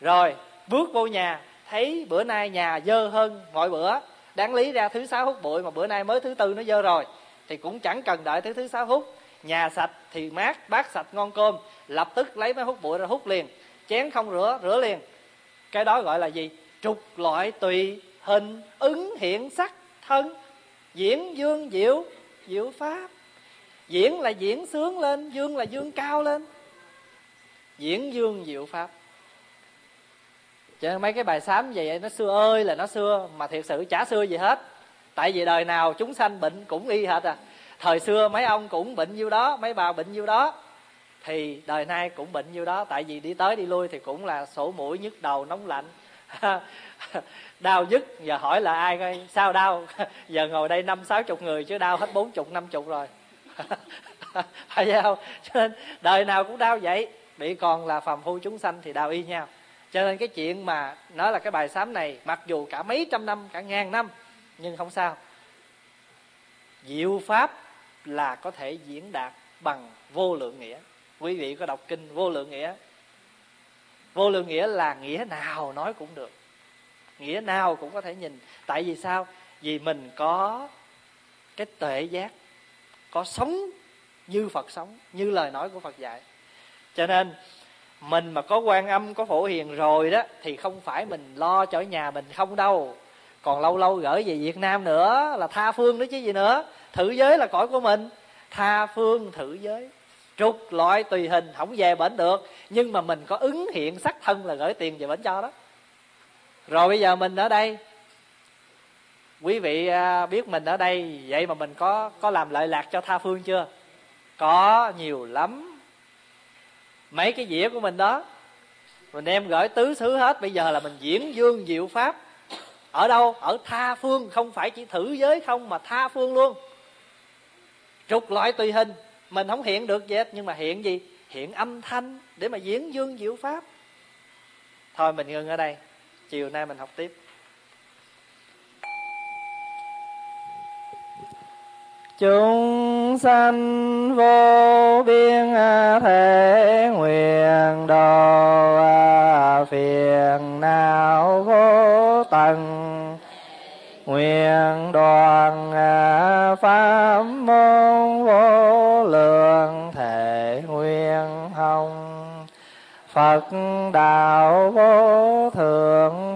Rồi, bước vô nhà, thấy bữa nay nhà dơ hơn mọi bữa. Đáng lý ra thứ sáu hút bụi mà bữa nay mới thứ tư nó dơ rồi. Thì cũng chẳng cần đợi tới thứ sáu hút. Nhà sạch thì mát, bát sạch ngon cơm. Lập tức lấy máy hút bụi ra hút liền. Chén không rửa rửa liền. Cái đó gọi là gì? Trục loại tùy hình, ứng hiện sắc thân. Diễn dương diệu diệu pháp. Diễn là diễn sướng lên, dương là dương cao lên diễn dương diệu pháp. Cho nên mấy cái bài sám vậy nó xưa ơi là nó xưa, mà thiệt sự chả xưa gì hết. Tại vì đời nào chúng sanh bệnh cũng y hết à. Thời xưa mấy ông cũng bệnh nhiêu đó, mấy bà bệnh nhiêu đó. Thì đời nay cũng bệnh nhiêu đó, tại vì đi tới đi lui thì cũng là sổ mũi nhức đầu, nóng lạnh. Đau dứt giờ hỏi là ai coi, sao đau? Giờ ngồi đây năm sáu chục người chứ đau hết bốn chục, năm chục rồi. Phải không? Cho nên đời nào cũng đau vậy bị còn là phàm phu chúng sanh thì đạo y nhau cho nên cái chuyện mà nói là cái bài sám này, mặc dù cả mấy trăm năm, cả ngàn năm, nhưng không sao. Diệu pháp là có thể diễn đạt bằng vô lượng nghĩa. Quý vị có đọc kinh vô lượng nghĩa? Vô lượng nghĩa là nghĩa nào nói cũng được. Nghĩa nào cũng có thể nhìn. Tại vì sao? Vì mình có cái tuệ giác, có sống như phật sống, như lời nói của phật dạy cho nên, mình mà có quan âm, có phổ hiền rồi đó, thì không phải mình lo cho nhà mình không đâu. Còn lâu lâu gửi về việt nam nữa là tha phương nữa chứ gì nữa. Thử giới là cõi của mình. Tha phương thử giới. Trục loại tùy hình, không về bển được. Nhưng mà mình có ứng hiện sắc thân là gửi tiền về bển cho đó. Rồi bây giờ mình ở đây. Quý vị à, biết mình ở đây. Vậy mà mình có có làm lợi lạc cho tha phương chưa? Có nhiều lắm mấy cái dĩa của mình đó. Mình đem gửi tứ xứ hết. Bây giờ là mình diễn dương diệu pháp. Ở đâu? Ở tha phương. Không phải chỉ thử giới không mà tha phương luôn. Trục loại tùy hình. Mình không hiện được gì hết. Nhưng mà hiện gì? Hiện âm thanh để mà diễn dương diệu pháp. Thôi mình ngừng ở đây. Chiều nay mình học tiếp. Chúng sanh vô biên thể nguyện đồ à, phiền não vô tận. Nguyện đoàn à, pháp môn vô lượng thể nguyện hồng. Phật đạo vô thượng